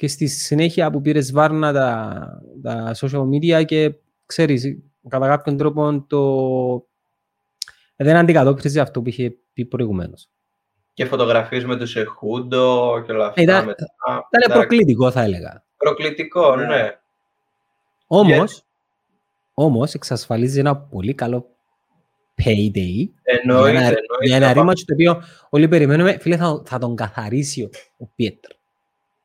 Και στη συνέχεια που πήρες βάρνα τα, τα social media και ξέρεις, κατά κάποιον τρόπο το... δεν αντικατόπτριζε αυτό που είχε πει προηγουμένως. Και φωτογραφίες με το Σεχούντο και όλα αυτά. Ήταν, μετά. ήταν προκλητικό θα έλεγα. Προκλητικό, ναι. ναι. Όμως, όμως εξασφαλίζει ένα πολύ καλό payday. Εννοείται, για, ένα, για ένα ρήμα το οποίο όλοι περιμένουμε, φίλε, θα, θα τον καθαρίσει ο, ο Πιέτρ.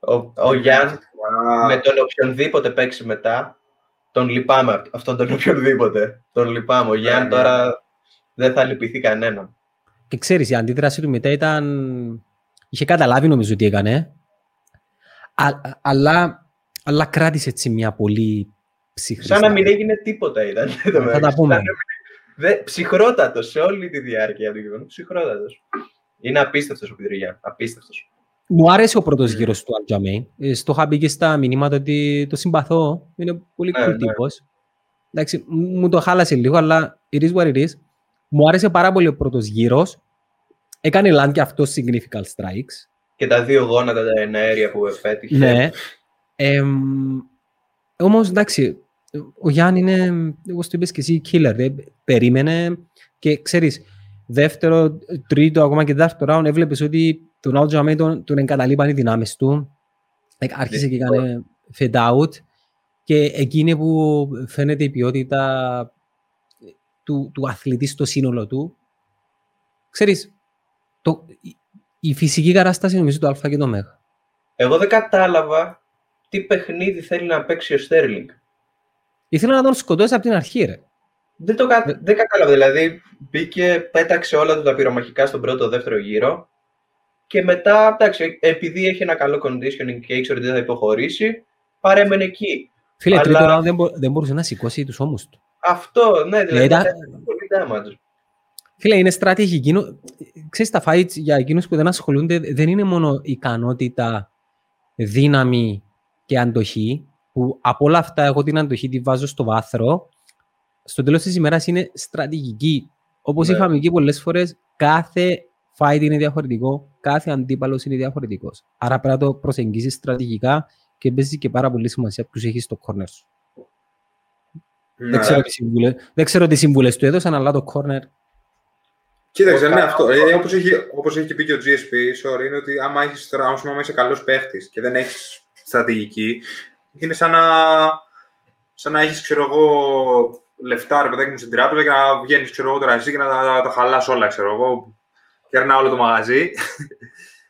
Ο, ο Γιάνν με τον οποιονδήποτε παίξει μετά, τον λυπάμαι αυτόν τον οποιονδήποτε. Τον λυπάμαι. Ο Γιάνν ναι, τώρα ναι. δεν θα λυπηθεί κανέναν. Και ξέρεις, η αντίδραση του μετά ήταν... Είχε καταλάβει νομίζω τι έκανε, α, αλλά, αλλά κράτησε έτσι μια πολύ ψυχρή. Σαν να μην έγινε τίποτα ήταν. Θα τα πούμε. Ψυχρότατος σε όλη τη διάρκεια του γεγονότος. Ψυχρότατος. Είναι απίστευτος ο Πιδρυγιάν. Απίστευτος. Μου άρεσε ο πρώτος γύρος του Αλτζαμέι. Ε, στο είχα μπει και στα μηνύματα ότι το συμπαθώ. Είναι πολύ ναι, cool ναι. τύπος. Εντάξει, μου το χάλασε λίγο, αλλά it is what it is. Μου άρεσε πάρα πολύ ο πρώτος γύρος. Έκανε land και αυτό significant strikes. Και τα δύο γόνατα τα εναέρια που επέτυχε. Ναι. Ε, Όμως εντάξει, ο Γιάννη είναι, όπως το είπες και εσύ, killer. Δεν περίμενε και ξέρεις, δεύτερο, τρίτο, ακόμα και δεύτερο round, έβλεπες ότι τον Άουτ Τζαμέ τον, τον εγκαταλείπαν οι δυνάμεις του. Άρχισε και έκανε fade out. Και εκείνη που φαίνεται η ποιότητα του, του αθλητή στο σύνολο του. Ξέρεις, το, η φυσική κατάσταση νομίζω του Α και το Μέγα. Εγώ δεν κατάλαβα τι παιχνίδι θέλει να παίξει ο Στέρλινγκ. Ήθελα να τον σκοτώσει από την αρχή, ρε. Δεν, το κα... δεν κατάλαβα. Δηλαδή, μπήκε, πέταξε όλα του τα πυρομαχικά στον πρώτο, δεύτερο γύρο. Και μετά, εντάξει, επειδή έχει ένα καλό conditioning και ήξερε ότι δεν θα υποχωρήσει, παρέμενε εκεί. Φίλε, Αλλά... τρίτο round δεν, μπο... δεν μπορούσε να σηκώσει τους ώμους του. Αυτό, ναι, δηλαδή. Ήταν... Πολύ damage. Φίλε, είναι στρατηγική. Ξέρεις, τα fights για εκείνους που δεν ασχολούνται δεν είναι μόνο ικανότητα, δύναμη και αντοχή, που από όλα αυτά εγώ την αντοχή τη βάζω στο βάθρο, στο τέλος της ημέρας είναι στρατηγική. Όπως ναι. είχαμε εκεί πολλές φορές, κάθε fight είναι διαφορετικό, κάθε αντίπαλος είναι διαφορετικός. Άρα πρέπει να το προσεγγίσεις στρατηγικά και παίζεις και πάρα πολύ σημασία που τους έχεις στο corner σου. Ναι. Δεν, ξέρω τι συμβουλές, δεν ξέρω τι συμβουλές του έδωσαν, αλλά το corner Κοίταξε, ναι, αυτό. Ε, όπως, έχει, όπως έχει πει και ο GSP, sorry, είναι ότι άμα, έχεις, άμα είσαι καλός παίχτης και δεν έχεις στρατηγική, είναι σαν να, σαν να έχεις, ξέρω εγώ, λεφτά, ρε παιδάκι μου, στην τράπεζα και να βγαίνεις, ξέρω εγώ, τώρα εσύ και να τα, τα χαλάς όλα, ξέρω εγώ. Κερνά όλο το μαγαζί.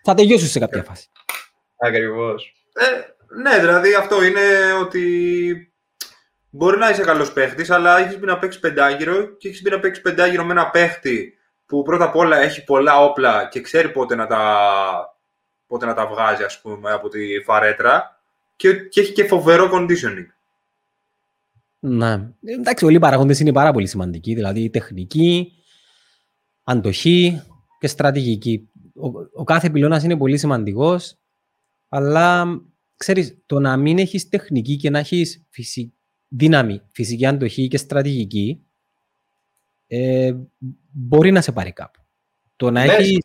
Θα τελειώσεις σε κάποια φάση. Ακριβώς. Ε, ναι, δηλαδή αυτό είναι ότι μπορεί να είσαι καλός παίχτης, αλλά έχεις μπει να παίξεις πεντάγυρο και έχεις μπει να παίξεις πεντάγυρο με ένα παίχτη που πρώτα απ' όλα έχει πολλά όπλα και ξέρει πότε να τα πότε να τα βγάζει ας πούμε, από τη φαρέτρα και, και έχει και φοβερό conditioning. Ναι. Εντάξει, όλοι οι παραγόντες είναι πάρα πολύ σημαντικοί, δηλαδή τεχνική, αντοχή και στρατηγική. Ο, ο κάθε πυλώνας είναι πολύ σημαντικός, αλλά ξέρεις, το να μην έχεις τεχνική και να έχεις φυσική, δύναμη, φυσική αντοχή και στρατηγική, ε, μπορεί να σε πάρει κάπου. Το να, ναι, έχεις,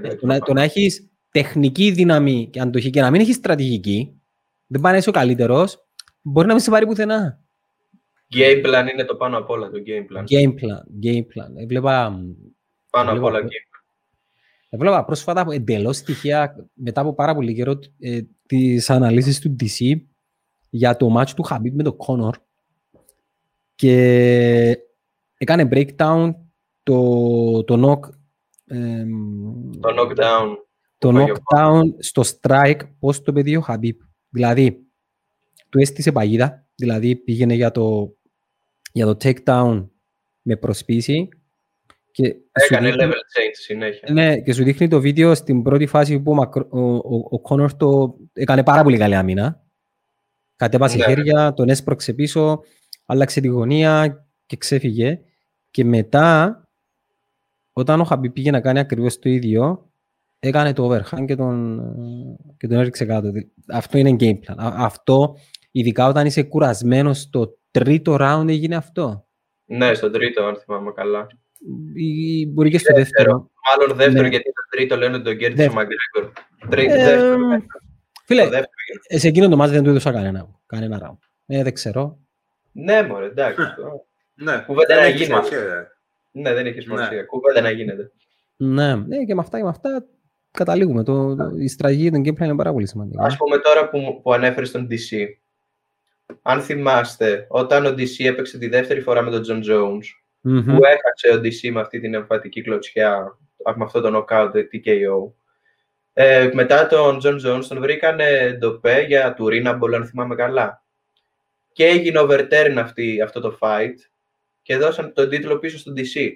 ναι, το, να, το να έχεις τεχνική δύναμη και αντοχή και να μην έχεις στρατηγική, δεν πάει να είσαι ο καλύτερος, μπορεί να μην σε πάρει πουθενά. Game plan είναι το πάνω απ' όλα, το game plan. Game plan, game plan. Έβλεπα... Πάνω απ' όλα game plan. Έβλεπα πρόσφατα εντελώς στοιχεία μετά από πάρα πολύ καιρό ε, τις αναλύσεις του DC για το match του Habib με τον Conor και έκανε breakdown το, το knock ε, το knockdown το knockdown στο strike, πώς το παιδί ο Χαμπίπ. Δηλαδή, του έστησε παγίδα, δηλαδή πήγαινε για το, για το takedown με προσπίση. Και Έκανε δείχνει, level change συνέχεια. Ναι, και σου δείχνει το βίντεο στην πρώτη φάση που ο, ο, ο, Connor το έκανε πάρα πολύ καλή άμυνα. Κατέβασε ναι. χέρια, τον έσπρωξε πίσω, άλλαξε τη γωνία και ξέφυγε. Και μετά όταν ο Χαμπί πήγε να κάνει ακριβώς το ίδιο, έκανε το overhand και τον, και τον έριξε κάτω. Αυτό είναι game plan. Αυτό, ειδικά όταν είσαι κουρασμένος στο τρίτο round έγινε αυτό; Ναι, στο τρίτο, αν θυμάμαι καλά. Ή, μπορεί και στο δεύτερο. δεύτερο. Μάλλον δεύτερο, ναι. γιατί το τρίτο λένε τον κέρδισε ο Μαγκρέγκορ. Ε, φίλε, σε εκείνο το μάτι δεν του έδωσα κανένα, κανένα round. Ε, δεν ξέρω. Ναι, μωρέ, εντάξει. ναι, κουβέντα να γίνεται. Ναι, δεν έχεις σημασία. Ναι. Κουβέντα να γίνεται. Ναι, ναι, και με αυτά και με αυτά καταλήγουμε. Το, το, η στραγή των gameplay είναι πάρα πολύ σημαντική. Α πούμε τώρα που, που ανέφερες τον DC. Αν θυμάστε, όταν ο DC έπαιξε τη δεύτερη φορά με τον John Jones, mm-hmm. που έχασε ο DC με αυτή την εμφατική κλωτσιά, με αυτό το knockout TKO, ε, μετά τον John Jones τον βρήκανε ντοπέ για του Rinable, αν θυμάμαι καλά. Και έγινε overturn αυτή, αυτό το fight και δώσαν τον τίτλο πίσω στον DC.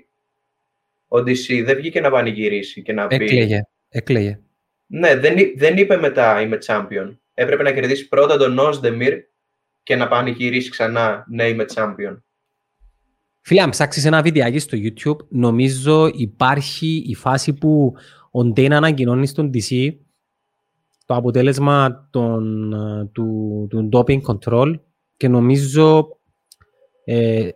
Ο DC δεν βγήκε να πανηγυρίσει και να πει... Έκλαιγε. Έκλαιγε. Ναι, δεν, δεν είπε μετά είμαι champion. Έπρεπε να κερδίσει πρώτα τον Νόσδεμιρ και να πανηγυρίσει ξανά ναι είμαι champion. Φίλε, αν ψάξεις ένα βιντεάκι στο YouTube, νομίζω υπάρχει η φάση που ο Ντέιν ανακοινώνει στον DC το αποτέλεσμα των, του, του doping control και νομίζω ε,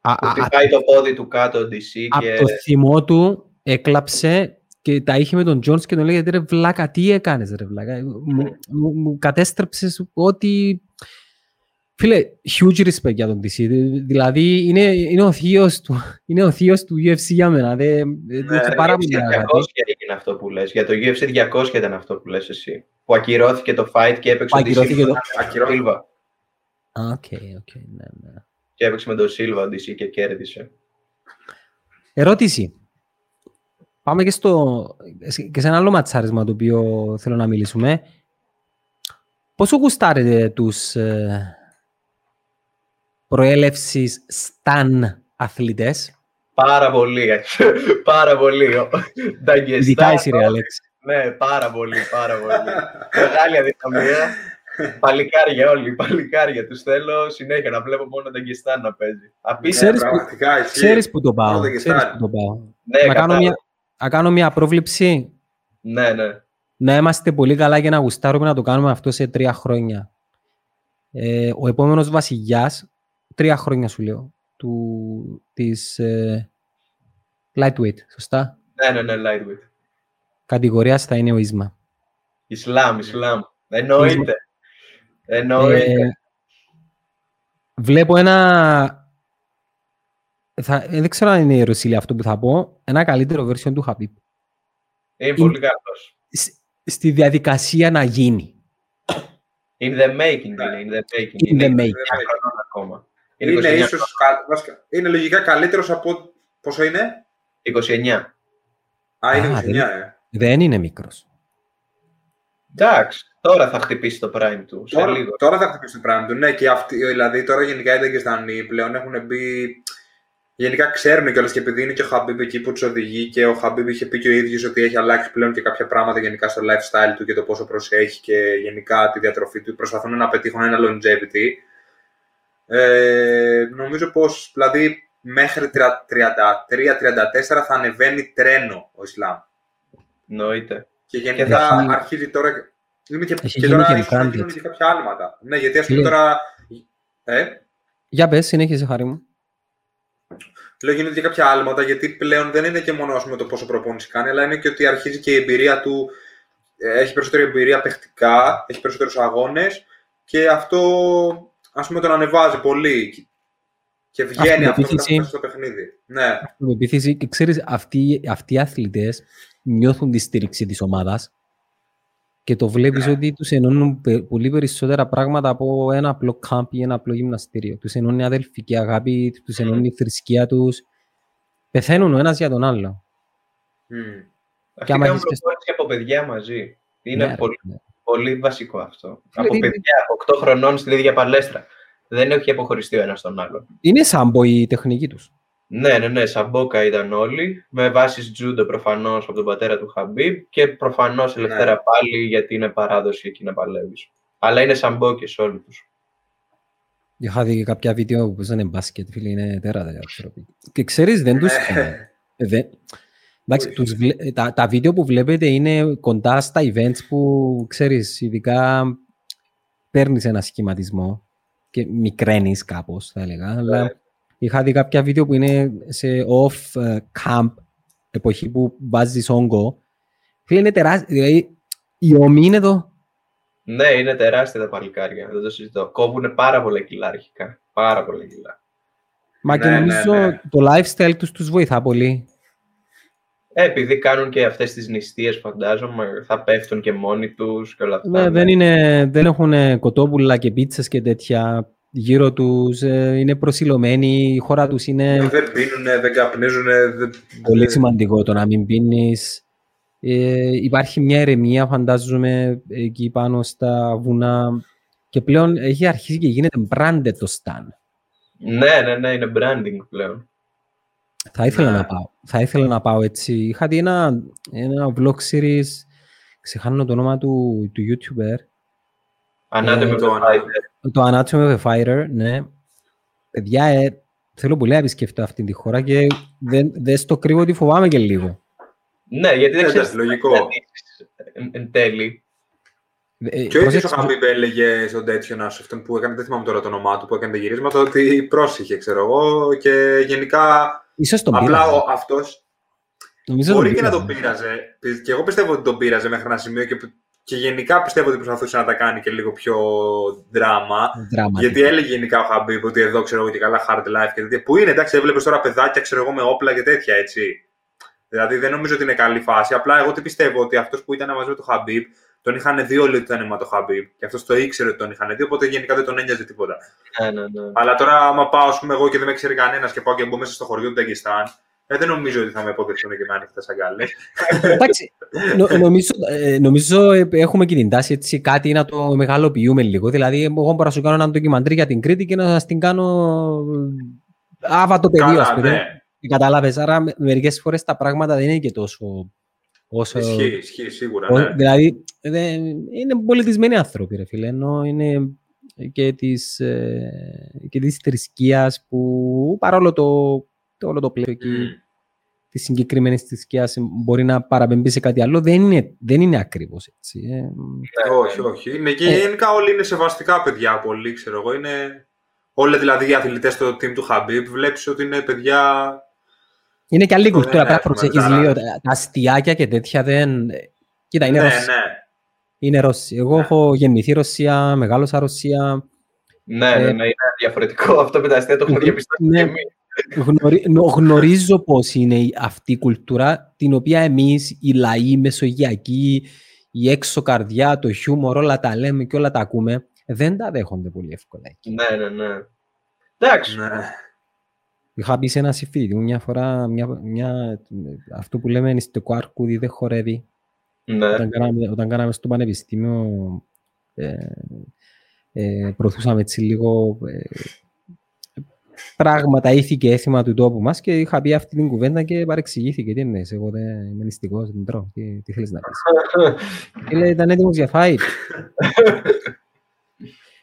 που πάει το πόδι του κάτω ο DC. Από το θυμό του έκλαψε και τα είχε με τον Τζόνς και τον λέγεται ρε βλάκα, τι έκανες ρε βλάκα. Μου, μου, κατέστρεψες ό,τι... Φίλε, huge respect για τον DC. Δηλαδή είναι, είναι, ο θείος του, είναι ο θείος του UFC για μένα. Δεν, ναι, έχει πάρα πολύ αγαπητή. 200 έγινε αυτό που λες. Για το UFC 200 ήταν αυτό που λες εσύ. Που ακυρώθηκε το fight και έπαιξε ο DC. Το... Ακυρώθηκε. OK, OK, ναι, ναι και έπαιξε με τον Σίλβα DC και κέρδισε. Ερώτηση. Πάμε και, στο, και σε ένα άλλο ματσάρισμα το οποίο θέλω να μιλήσουμε. Πόσο γουστάρετε τους ε, προέλευσης -σταν αθλητές. Πάρα πολύ. πάρα πολύ. Ειδικά εσύ ρε Αλέξη. Ναι, πάρα πολύ, πάρα πολύ. Μεγάλη αδυναμία. Παλικάρια όλοι, παλικάρια. Τους θέλω συνέχεια να βλέπω μόνο τον Γκιστάν να παίζει. Ξέρεις, που, ξέρεις που το πάω. Ξέρεις που το πάω. Ναι, να, κάνω μια, να κάνω μια πρόβληψη. Ναι, ναι. Να είμαστε πολύ καλά για να γουστάρουμε να το κάνουμε αυτό σε τρία χρόνια. Ε, ο επόμενος βασιλιάς, τρία χρόνια σου λέω, του, της ε, lightweight, σωστά; Ναι, ναι, ναι, lightweight. Κατηγορίας θα είναι ο Ίσμα. Ισλάμ, Ισλάμ. Εννοείται. Εννοείται. Ε, βλέπω ένα... Θα, ε, δεν ξέρω αν είναι η Ρωσίλη αυτό που θα πω. Ένα καλύτερο version του Χαπίπ. Είναι πολύ καλός. Στη διαδικασία να γίνει. In the making είναι. In the making. In the making. Ακόμα. Είναι, είναι, ίσως, είναι λογικά καλύτερος από... Πόσο είναι; 29. Α, είναι 29, ε. Δεν είναι μικρός. Εντάξει, τώρα θα χτυπήσει το prime του. Τώρα, λίγο. τώρα θα χτυπήσει το prime του. Ναι, και αυτοί, δηλαδή τώρα γενικά οι Δαγκεστανοί πλέον έχουν μπει. Γενικά ξέρουν κιόλας και επειδή είναι και ο Χαμπίμπ εκεί που τους οδηγεί και ο Χαμπίμπ είχε πει και ο ίδιος ότι έχει αλλάξει πλέον και κάποια πράγματα γενικά στο lifestyle του και το πόσο προσέχει και γενικά τη διατροφή του. Προσπαθούν να πετύχουν ένα longevity. Ε, νομίζω πως δηλαδή μέχρι 33-34 θα ανεβαίνει τρένο ο Ισλάμ. Νοείται. Και γενικά έχει... αρχίζει τώρα. Είναι και, και τώρα να γίνουν και κάποια άλματα. Ναι, γιατί ας πούμε τώρα. Ε; Για πες, συνέχισε χάρη μου. Λέω γίνονται και κάποια άλματα, γιατί πλέον δεν είναι και μόνο πούμε, το πόσο προπόνηση κάνει, αλλά είναι και ότι αρχίζει και η εμπειρία του. Ε, έχει περισσότερη εμπειρία παιχτικά, έχει περισσότερους αγώνες και αυτό ας πούμε τον ανεβάζει πολύ και βγαίνει αυτό στο παιχνίδι. Ναι. και ξέρεις, αυτοί, αυτοί οι αθλητές νιώθουν τη στήριξη της ομάδας και το βλέπεις ναι. ότι τους ενώνουν πολύ περισσότερα πράγματα από ένα απλό κάμπ ή ένα απλό γυμναστήριο. Τους ενώνει αδελφική αγάπη, τους ενώνει η θρησκεία τους. Πεθαίνουν ο ένας για τον άλλο. Mm. Και άμα κάνουν και από παιδιά μαζί. Είναι ναι, πολύ, ναι. Πολύ βασικό αυτό. από παιδιά, 8 χρονών στην ίδια παλέστρα. Δεν έχει αποχωριστεί ο ένας τον άλλο. Είναι σάμπο η τεχνική τους; Ναι, ναι, ναι, σαμπόκα ήταν όλοι, με βάση τζούντο προφανώς από τον πατέρα του Χαμπίμπ και προφανώς ελευθερά ναι. πάλι γιατί είναι παράδοση εκεί να παλεύεις. Αλλά είναι σαμπόκε όλοι τους. Είχα δει κάποια βίντεο που παίζανε μπάσκετ, φίλοι, είναι τεράστια άνθρωποι. Και ξέρεις, δεν τους. Ναι. Εντάξει, τους, τα, τα βίντεο που βλέπετε είναι κοντά στα events που, ξέρεις, ειδικά παίρνεις ένα σχηματισμό και μικραίνεις κάπως, θα έλεγα, yeah. αλλά ναι. είχα δει κάποια βίντεο που είναι σε off-camp, εποχή που βάζεις όγκο. Φίλε, είναι τεράστιο, δηλαδή η ομή είναι εδώ. Ναι, είναι τεράστια τα παλικάρια, δεν το συζητώ. Κόβουν πάρα πολλά κιλά αρχικά, πάρα πολλά κιλά. Μα και ναι, νομίζω ναι, ναι. το lifestyle τους τους βοηθά πολύ. Ε, επειδή κάνουν και αυτές τις νηστείες, φαντάζομαι, θα πέφτουν και μόνοι τους και όλα αυτά. Ναι, ναι. Δεν, είναι, δεν έχουν κοτόπουλα και πίτσες και τέτοια γύρω τους, ε, είναι προσιλωμένοι, η χώρα τους είναι... Δεν πίνουν, δεν καπνίζουν. Δεν... Πολύ σημαντικό το να μην πίνεις. Ε, υπάρχει μια ερεμία, φαντάζομαι, εκεί πάνω στα βουνά και πλέον έχει αρχίσει και γίνεται branded το σταν. Ναι, ναι, ναι, είναι branding πλέον. Θα ήθελα να πάω. Θα ήθελα να πάω έτσι. Είχα δει ένα, ένα vlog series, ξεχάνω το όνομα του, του YouTuber. Anatomy ε, of a Fighter. Το Anatomy of a Fighter, ναι. Παιδιά, ε, θέλω πολύ να επισκεφτώ αυτή τη χώρα και δεν, δεν στο κρύβω ότι φοβάμαι και λίγο. Ναι, γιατί δεν ξέρεις λογικό. εν τέλει. Ε, και ο ίδιος ο Χαμπίμπ έλεγε στον τέτοιο να αυτόν που έκανε, δεν θυμάμαι τώρα το όνομά του, που έκανε τα γυρίσματα, ότι πρόσεχε, ξέρω εγώ, και γενικά Ίσως τον Απλά πείραζε. αυτός Νομίζω μπορεί και να τον πείραζε. Και εγώ πιστεύω ότι τον πείραζε μέχρι ένα σημείο και, και γενικά πιστεύω ότι προσπαθούσε να τα κάνει και λίγο πιο δράμα. γιατί έλεγε γενικά ο Χαμπίπ ότι εδώ ξέρω εγώ και καλά hard life και τέτοια. Που είναι εντάξει, έβλεπες τώρα παιδάκια ξέρω εγώ με όπλα και τέτοια έτσι. Δηλαδή δεν νομίζω ότι είναι καλή φάση. Απλά εγώ τι πιστεύω ότι αυτός που ήταν μαζί με τον Χαμπίπ τον είχαν δει όλοι ότι ήταν αίμα το Χαμπίπ. Και αυτός το ήξερε ότι τον είχαν δει, οπότε γενικά δεν τον ένοιαζε τίποτα. Ναι, ναι, ναι. Αλλά τώρα, άμα πάω, ας πούμε, εγώ και δεν με ξέρει κανένας και πάω και μπω μέσα στο χωριό του Ταγκιστάν, ε, δεν νομίζω ότι θα με αποδεχτούν και με ανοιχτέ αγκάλε. Εντάξει. νομίζω, ε, νομίζω ε, έχουμε και την τάση έτσι, κάτι να το μεγαλοποιούμε λίγο. Δηλαδή, εγώ μπορώ να σου κάνω ένα ντοκιμαντρί για την Κρήτη και να σας την κάνω άβατο πεδίο, ας πούμε. Ναι. Κατάλαβες. Άρα, μερικές φορές τα πράγματα δεν είναι και τόσο Όσο... Ισχύει, ισχύει, σίγουρα. Ναι. Δηλαδή, είναι πολιτισμένοι άνθρωποι, ρε φίλε, ενώ είναι και της, ε, και της θρησκείας που παρόλο το, το όλο το πλαίσιο εκεί mm. της συγκεκριμένης θρησκείας μπορεί να παραπέμπει σε κάτι άλλο, δεν είναι, δεν είναι ακριβώς έτσι. Ε. Ναι, όχι, όχι. Είναι και ε. γενικά όλοι είναι σεβαστικά παιδιά πολύ, ξέρω εγώ. Είναι... Όλοι δηλαδή οι αθλητές στο team του Χαμπίπ βλέπεις ότι είναι παιδιά είναι και άλλη κουλτούρα, πρέπει να προσέχεις λίγο. Τα αστιάκια και τέτοια δεν... Κοίτα, είναι ναι, Ρωσία. Ναι. Είναι Ρωσία. Εγώ ναι. έχω γεννηθεί Ρωσία, μεγάλωσα Ρωσία. Ναι, ναι, ναι, είναι διαφορετικό. Αυτό με τα αστεία το έχουμε διαπιστώσει ναι. και εμείς. γνωρίζω πώς είναι αυτή η κουλτούρα, την οποία εμείς, οι λαοί, μεσογειακοί, η έξω καρδιά, το χιούμορ, όλα τα λέμε και όλα τα ακούμε, δεν τα δέχονται πολύ εύκολα. Ναι, ναι, ναι. Εντάξει. Ναι. Είχα πει σε ένα συμφίτη μια φορά, μια, μια, αυτό που λέμε στο κουάρκουδι δεν χορεύει. Ναι. Όταν, κάναμε, όταν κάναμε στο πανεπιστήμιο, ε, ε, προωθούσαμε έτσι λίγο ε, πράγματα, ήθη και έθιμα του τόπου μας και είχα πει αυτή την κουβέντα και παρεξηγήθηκε. Τι εννοείς, εγώ δεν είμαι νηστικός, δεν τρώω. Τι, τι θέλεις να πεις. και λέει, ήταν έτοιμος για φάιτ.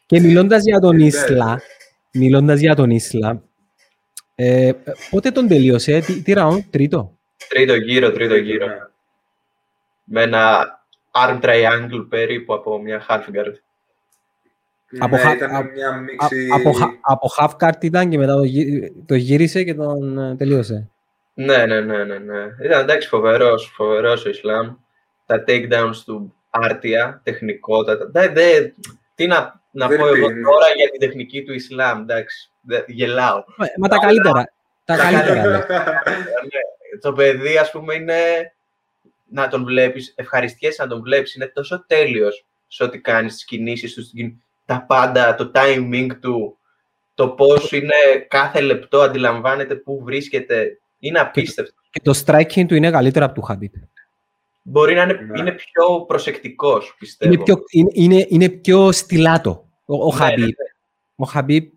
και μιλώντας για τον Ίσλα, μιλώντας για τον Ίσλα, ε, πότε τον τελείωσε, τι, τι round, τρίτο; Τρίτο γύρο, τρίτο γύρο. Με ένα arm triangle περίπου από μια half guard. Από, ναι, ήταν μια μίξη... από, από half guard ήταν και μετά το, το γύρισε και τον ε, τελείωσε. Ναι, ναι, ναι, ναι, ναι. Ήταν εντάξει φοβερός, φοβερός ο Ισλάμ. Τα takedowns του άρτια, τεχνικότατα. Δε, δε, τι να, να πω εγώ τώρα για την τεχνική του Ισλάμ, εντάξει γελάω. Μα τα καλύτερα. Τα καλύτερα. Ναι. Το παιδί, ας πούμε, είναι να τον βλέπεις, ευχαριστιέσαι να τον βλέπεις, είναι τόσο τέλειος σε ό,τι κάνεις τις κινήσεις του, τα πάντα, το timing του, το πώς είναι κάθε λεπτό, αντιλαμβάνεται πού βρίσκεται, είναι απίστευτο. Και το striking του είναι καλύτερο από του Χαμπίπ. Μπορεί να είναι, ναι. είναι πιο προσεκτικός, πιστεύω. Είναι πιο, είναι, είναι, είναι πιο στυλάτο ο, ο ναι, Χαμπίπ. Ο Χαμπίπ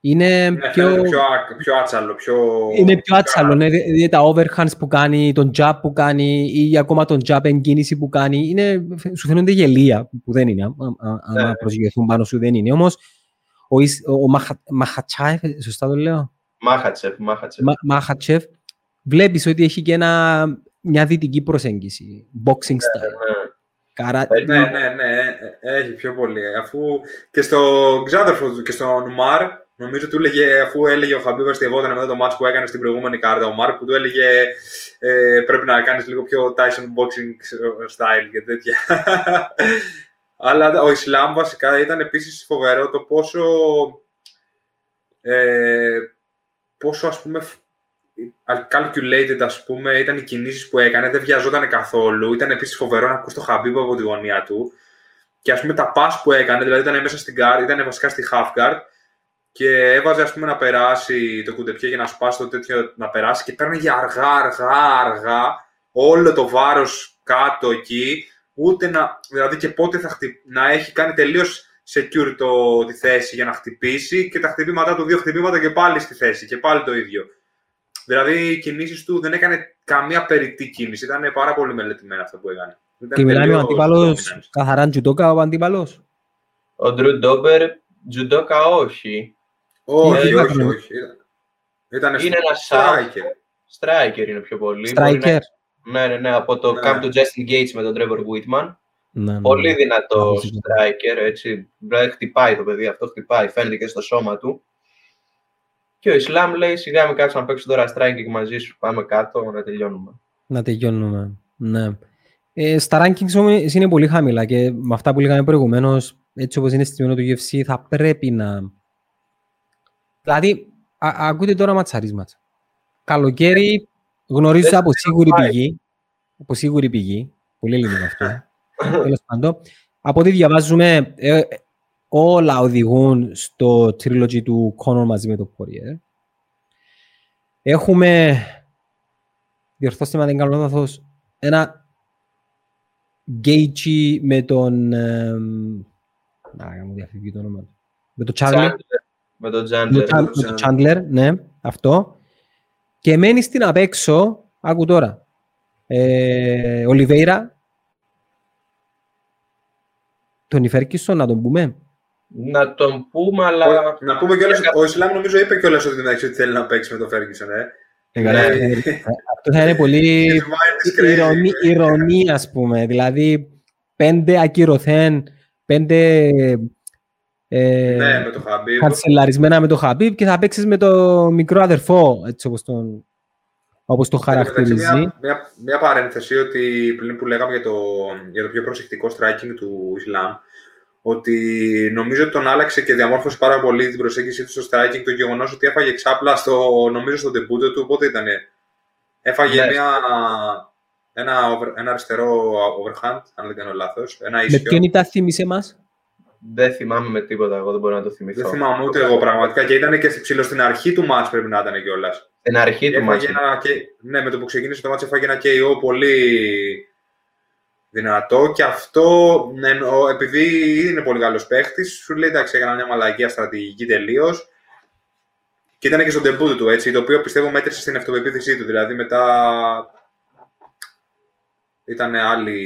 είναι ναι, πιο... πιο... πιο άτσαλο, πιο... Είναι πιο άτσαλο, ναι, δηλαδή τα overhands που κάνει, τον jab που κάνει ή ακόμα τον jab εγκίνηση που κάνει, είναι, σου φαίνονται γελία που δεν είναι, αν ναι. προσγειωθούν πάνω σου δεν είναι. Όμως ο, ο, ο Μαχατσάεφ, σωστά το λέω; Μάχατσεφ, Μάχατσεφ. Μάχατσεφ, βλέπεις ότι έχει και ένα, μια δυτική προσέγγιση, boxing Ναι, style. ναι. Καρά... Ναι, ναι, ναι, ε, έχει πιο πολύ. Αφού και στο ξάδερφο του και στο Νουμάρ, νομίζω του έλεγε, αφού έλεγε ο Χαμπίβας αστευόταν μετά το μάτς που έκανε στην προηγούμενη κάρτα, ο Μάρκ, που του έλεγε ε, πρέπει να κάνεις λίγο πιο Tyson boxing style και τέτοια. Αλλά ο Ισλάμ βασικά ήταν επίσης φοβερό το πόσο, ε, πόσο ας πούμε calculated, ας πούμε, ήταν οι κινήσεις που έκανε, δεν βιαζόταν καθόλου. Ήταν επίσης φοβερό να ακούς το Χαμπίβ από τη γωνία του. Και ας πούμε τα pass που έκανε, δηλαδή ήταν μέσα στην guard, ήταν βασικά στη half guard και έβαζε ας πούμε να περάσει το κουντεπιέ για να σπάσει το τέτοιο να περάσει και παίρνει αργά, αργά, αργά όλο το βάρος κάτω εκεί, ούτε να, δηλαδή και πότε θα χτυ... να έχει κάνει τελείως secure το, τη θέση για να χτυπήσει και τα χτυπήματά του, δύο χτυπήματα και πάλι στη θέση και πάλι το ίδιο. Δηλαδή οι κινήσεις του δεν έκανε καμία περιττή κίνηση, ήταν πάρα πολύ μελετημένα αυτό που έκανε. Και μιλάμε ο αντίπαλος, καθαρά τζουτόκα ο αντίπαλος; Ο Ντρου Ντόμπερ, τζουντόκα όχι. Όχι, Ε, όχι, ήταν- όχι. Ήταν Είναι ένα striker. Striker είναι πιο πολύ. Μπορεί Striker. να- Ναι, ναι, ναι, από το Ναι. camp του Justin Gates με τον Trevor Whitman. Ναι, ναι. Πολύ δυνατό Άκουσα. striker, έτσι. Δηλαδή χτυπάει το παιδί αυτό, χτυπάει, φαίνεται και στο σώμα του. Και ο Ισλάμ λέει σιγά μην κάτσω να παίξω τώρα striking μαζί σου, πάμε κάτω να τελειώνουμε. Να τελειώνουμε. Ναι. Ε, στα rankings όμως είναι πολύ χαμηλά και με αυτά που λέγαμε προηγουμένως, έτσι όπως είναι στη του UFC, θα πρέπει να... Δηλαδή, α, ακούτε τώρα ματσαρίσματα. Καλοκαίρι γνωρίζω Δεν από σίγουρη πάει. πηγή, από σίγουρη πηγή, πολύ λίγο αυτό, τέλος πάντων, από ό,τι διαβάζουμε, ε, ε, όλα οδηγούν στο trilogy του Conor μαζί με το Poirier. Έχουμε, διορθώστε με αν δεν κάνω λάθος, ένα Gaethje με τον... εμ, Να, μου διαφύγει το όνομα του. Με τον Chandler. Chandler, Με τον Με Chandler. το Chan- με το Chandler, ναι, αυτό. Και μένει στην απ' έξω, άκου τώρα, ε, Ολιβέιρα, τον Ιφέρκισον, να τον πούμε. Να τον πούμε, αλλά Να πούμε κιόλας, ο Ισλάμ νομίζω είπε κιόλας ότι, εντάξει, ότι θέλει να παίξει με τον Φέργκισον, ε. Ε, καλά, Ναι. ε, Αυτό θα είναι πολύ His mind is crazy. ηρωνή, ηρωνία, ας πούμε. Δηλαδή, πέντε ακυρωθέν, πέντε ε, Ναι, με το Χαμπίβ. κανσελαρισμένα με το Χαμπίβ και θα παίξεις με το μικρό αδερφό, έτσι όπως τον, όπως το χαρακτηρίζει. Μια, μια, μια παρένθεση ότι πριν που λέγαμε για το, για το πιο προσεκτικό striking του Ισλάμ, ότι νομίζω ότι τον άλλαξε και διαμόρφωσε πάρα πολύ την προσέγγιση του στο striking το γεγονός ότι έφαγε ξάπλα στο, νομίζω στον τεμπούτο του, πότε ήταν. Έφαγε Ναι. μια, ένα, over- ένα αριστερό overhand, αν δεν κάνω λάθος, ένα Με ίσιο. ποιον ήταν θύμισε μας; δεν θυμάμαι με τίποτα. Εγώ δεν μπορώ να το θυμηθώ. Δεν θυμάμαι ούτε εγώ πραγματικά και ήταν και ψηλό στην αρχή του match πρέπει να ήταν κιόλας. Στην αρχή του Έφαγε μάτς. ένα, και, ναι, με το που ξεκίνησε το μάτς έφαγε ένα KO πολύ δυνατό και αυτό, ναι, ο- επειδή είναι πολύ καλός παίχτης, σου λέει εντάξει έκανα μια μαλακία στρατηγική τελείως. Και ήταν και στον τεμπούτο του, έτσι, το οποίο πιστεύω μέτρησε στην αυτοπεποίθησή του. Δηλαδή μετά ήταν, άλλη,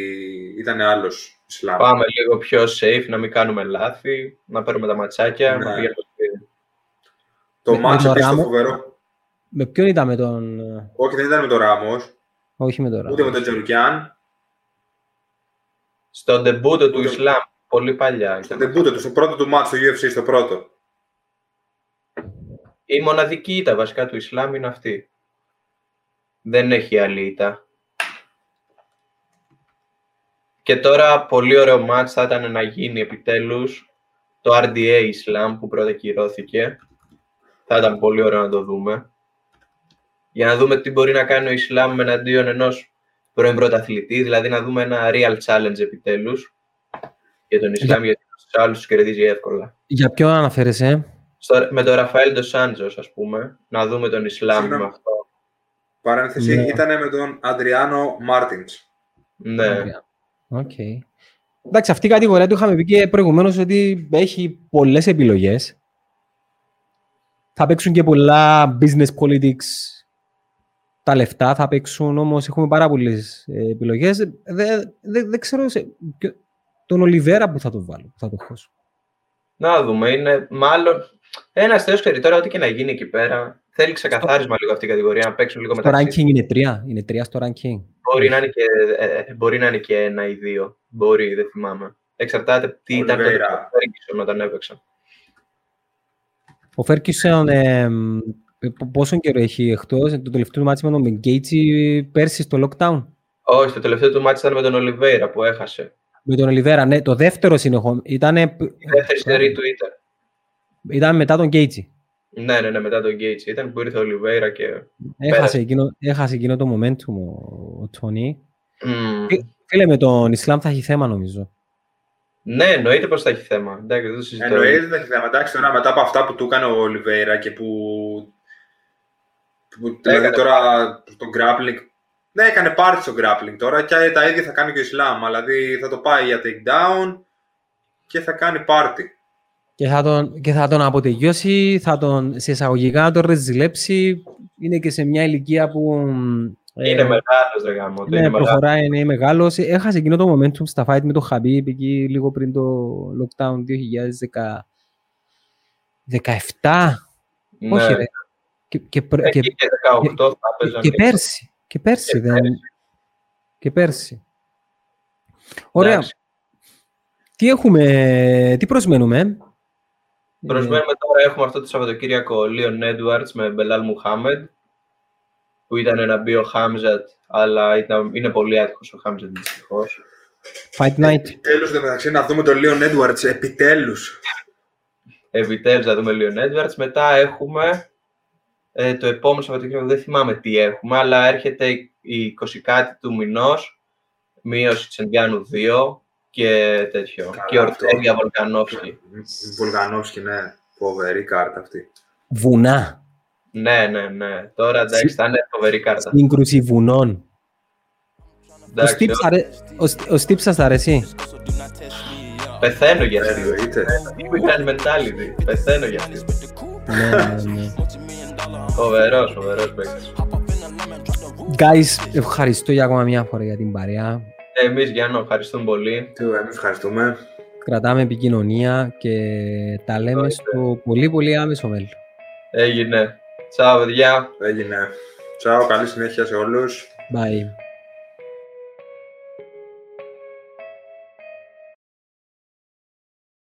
ήταν άλλος Ισλάμ. Πάμε λίγο πιο safe, να μην κάνουμε λάθη, να παίρνουμε τα ματσάκια, Ναι. να πηγαίνουμε στο σπίτι. Το Με- μάτς με το επίσης το Ράμος. φοβερό. Με ποιον ήταν με τον... ε, Όχι, δεν ήταν με τον Ράμος, Όχι με τον ούτε με Ράμος. τον Τζερουκιάν. Στον τεμπούτο του Ούτε- Ισλάμ, πολύ παλιά. Στο ήταν. τεμπούτο του, στο πρώτο του μάτς στο UFC, στο πρώτο. Η μοναδική ήττα βασικά του Ισλάμ είναι αυτή. Δεν έχει άλλη ήττα. Και τώρα πολύ ωραίο μάτς θα ήταν να γίνει επιτέλους το RDA Ισλάμ που πρώτα κυρώθηκε. Θα ήταν πολύ ωραίο να το δούμε. Για να δούμε τι μπορεί να κάνει ο Ισλάμ εναντίον ενός πρώην πρωταθλητή, δηλαδή να δούμε ένα real challenge επιτέλους για τον Ισλάμ, γιατί τους άλλους τους κερδίζει εύκολα. Για ποιον αναφέρεσαι; Στο, με τον Ραφαέλ Ντοσάντζο, ας πούμε, να δούμε τον Ισλάμ Συγγνώμη. με αυτό. Παρένθεση Ναι. ήταν με τον Αντριάνο Μάρτινς. Ναι. Οκ. Εντάξει, αυτή η κατηγορία του είχαμε πει και προηγουμένως ότι έχει πολλές επιλογές. Θα παίξουν και πολλά business politics τα λεφτά, θα παίξουν όμως, έχουμε πάρα πολλές ε, επιλογές. Δεν δεν- δεν ξέρω σε, ποιο- τον Ολιβέιρα που θα τον βάλω, που θα τον χώσω. Να δούμε. Είναι μάλλον ένας θεός ξέρει τώρα ό,τι και να γίνει εκεί πέρα. θέλει ξεκαθάρισμα λίγο αυτή η κατηγορία, να παίξουν λίγο μεταξύ. Το ranking είναι τρία, είναι τρία στο ranking. Μπορεί να είναι και, ε, μπορεί να είναι και ένα ή δύο. Μπορεί, δεν θυμάμαι. Εξαρτάται τι ήταν το Φέργκιουσον όταν έπαιξα. Ο Φέργκιουσον ε, πόσο καιρό έχει εκτός, το τελευταίο του μάτσι με τον Γκέιτζι πέρσι στο lockdown; Όχι, το τελευταίο του μάτσι ήταν με τον Ολιβέιρα που έχασε. Με τον Ολιβέιρα, ναι. Το δεύτερο συνεχό. Ήταν... Η δεύτερη στερή του ήταν. Ήταν μετά τον Γκέιτσι. Ναι, ναι, ναι, μετά τον Γκέιτσι. Ήταν που ήρθε ο Ολιβέρα και... Έχασε εκείνο, έχασε εκείνο το momentum ο Τόνι. Mm. Φίλε, με τον Ισλάμ θα έχει θέμα νομίζω. Ναι, εννοείται πως θα έχει θέμα. Εντάξει, δεν το συζητώ. Εννοείται θα έχει θέμα. Εντάξει, τώρα μετά από αυτά που του έκανε ο Ολιβέρα και που... που δηλαδή τώρα τον grappling ναι, έκανε πάρτι στο grappling τώρα και τα ίδια θα κάνει και ο Ισλάμ. Δηλαδή θα το πάει για takedown και θα κάνει πάρτι. Και θα τον, και θα τον αποτελειώσει, θα τον σε εισαγωγικά τον ρεζιλέψει. Είναι και σε μια ηλικία που... Ε, είναι ε, μεγάλος, ρε γάμο. Ναι, είναι προχωράει, είναι μεγάλος. Έχασε εκείνο το momentum στα fight με το Χαμπίπ εκεί λίγο πριν το lockdown 2017. Ναι. Όχι, ρε. Και, και, και, και, και 18 θα και, και πέρσι. Και πέρσι δεν... Και πέρσι. Ωραία. Τι έχουμε, τι προσμένουμε; Προσμένουμε τώρα, έχουμε αυτό το Σαββατοκύριακο Λίον Edwards με Μπελάλ Μουχάμεντ, που ήταν να μπει ο Χάμζατ, αλλά ήταν, είναι πολύ άτυχος ο Χάμζατ δυστυχώς. Fight Night. Επιτέλους, δε μεταξύ, να δούμε τον Λίον Edwards, επιτέλους. Επιτέλους, να δούμε Λίον Edwards. Μετά έχουμε ε, το επόμενο Σαββατοκύριακο δεν θυμάμαι τι έχουμε, αλλά έρχεται η 20 κάτι του μηνός, μείωση Τσεντιάνου 2 και τέτοιο. Καλά, και Ορτέγια Βολκανόφσκι. Βολκανόφσκι, ναι. Φοβερή κάρτα αυτή. Βουνά. Ναι, ναι, ναι. Τώρα εντάξει, θα είναι φοβερή κάρτα. Σύγκρουση βουνών. Ο Στύπ σας αρέσει; Πεθαίνω για αυτή. Ήταν μετάλληδη. Πεθαίνω για αυτή. Ναι, ναι, ναι. Φοβερός, φοβερός παίκτης. Guys, ευχαριστώ για ακόμα μια φορά για την παρέα. Εμείς, Γιάννο, ευχαριστούμε πολύ. Τι, εμείς ευχαριστούμε. Κρατάμε επικοινωνία και τα λέμε στο πολύ πολύ άμεσο μέλλον. Έγινε. Τσάου, παιδιά. Έγινε. Τσάου, καλή συνέχεια σε όλους. Bye.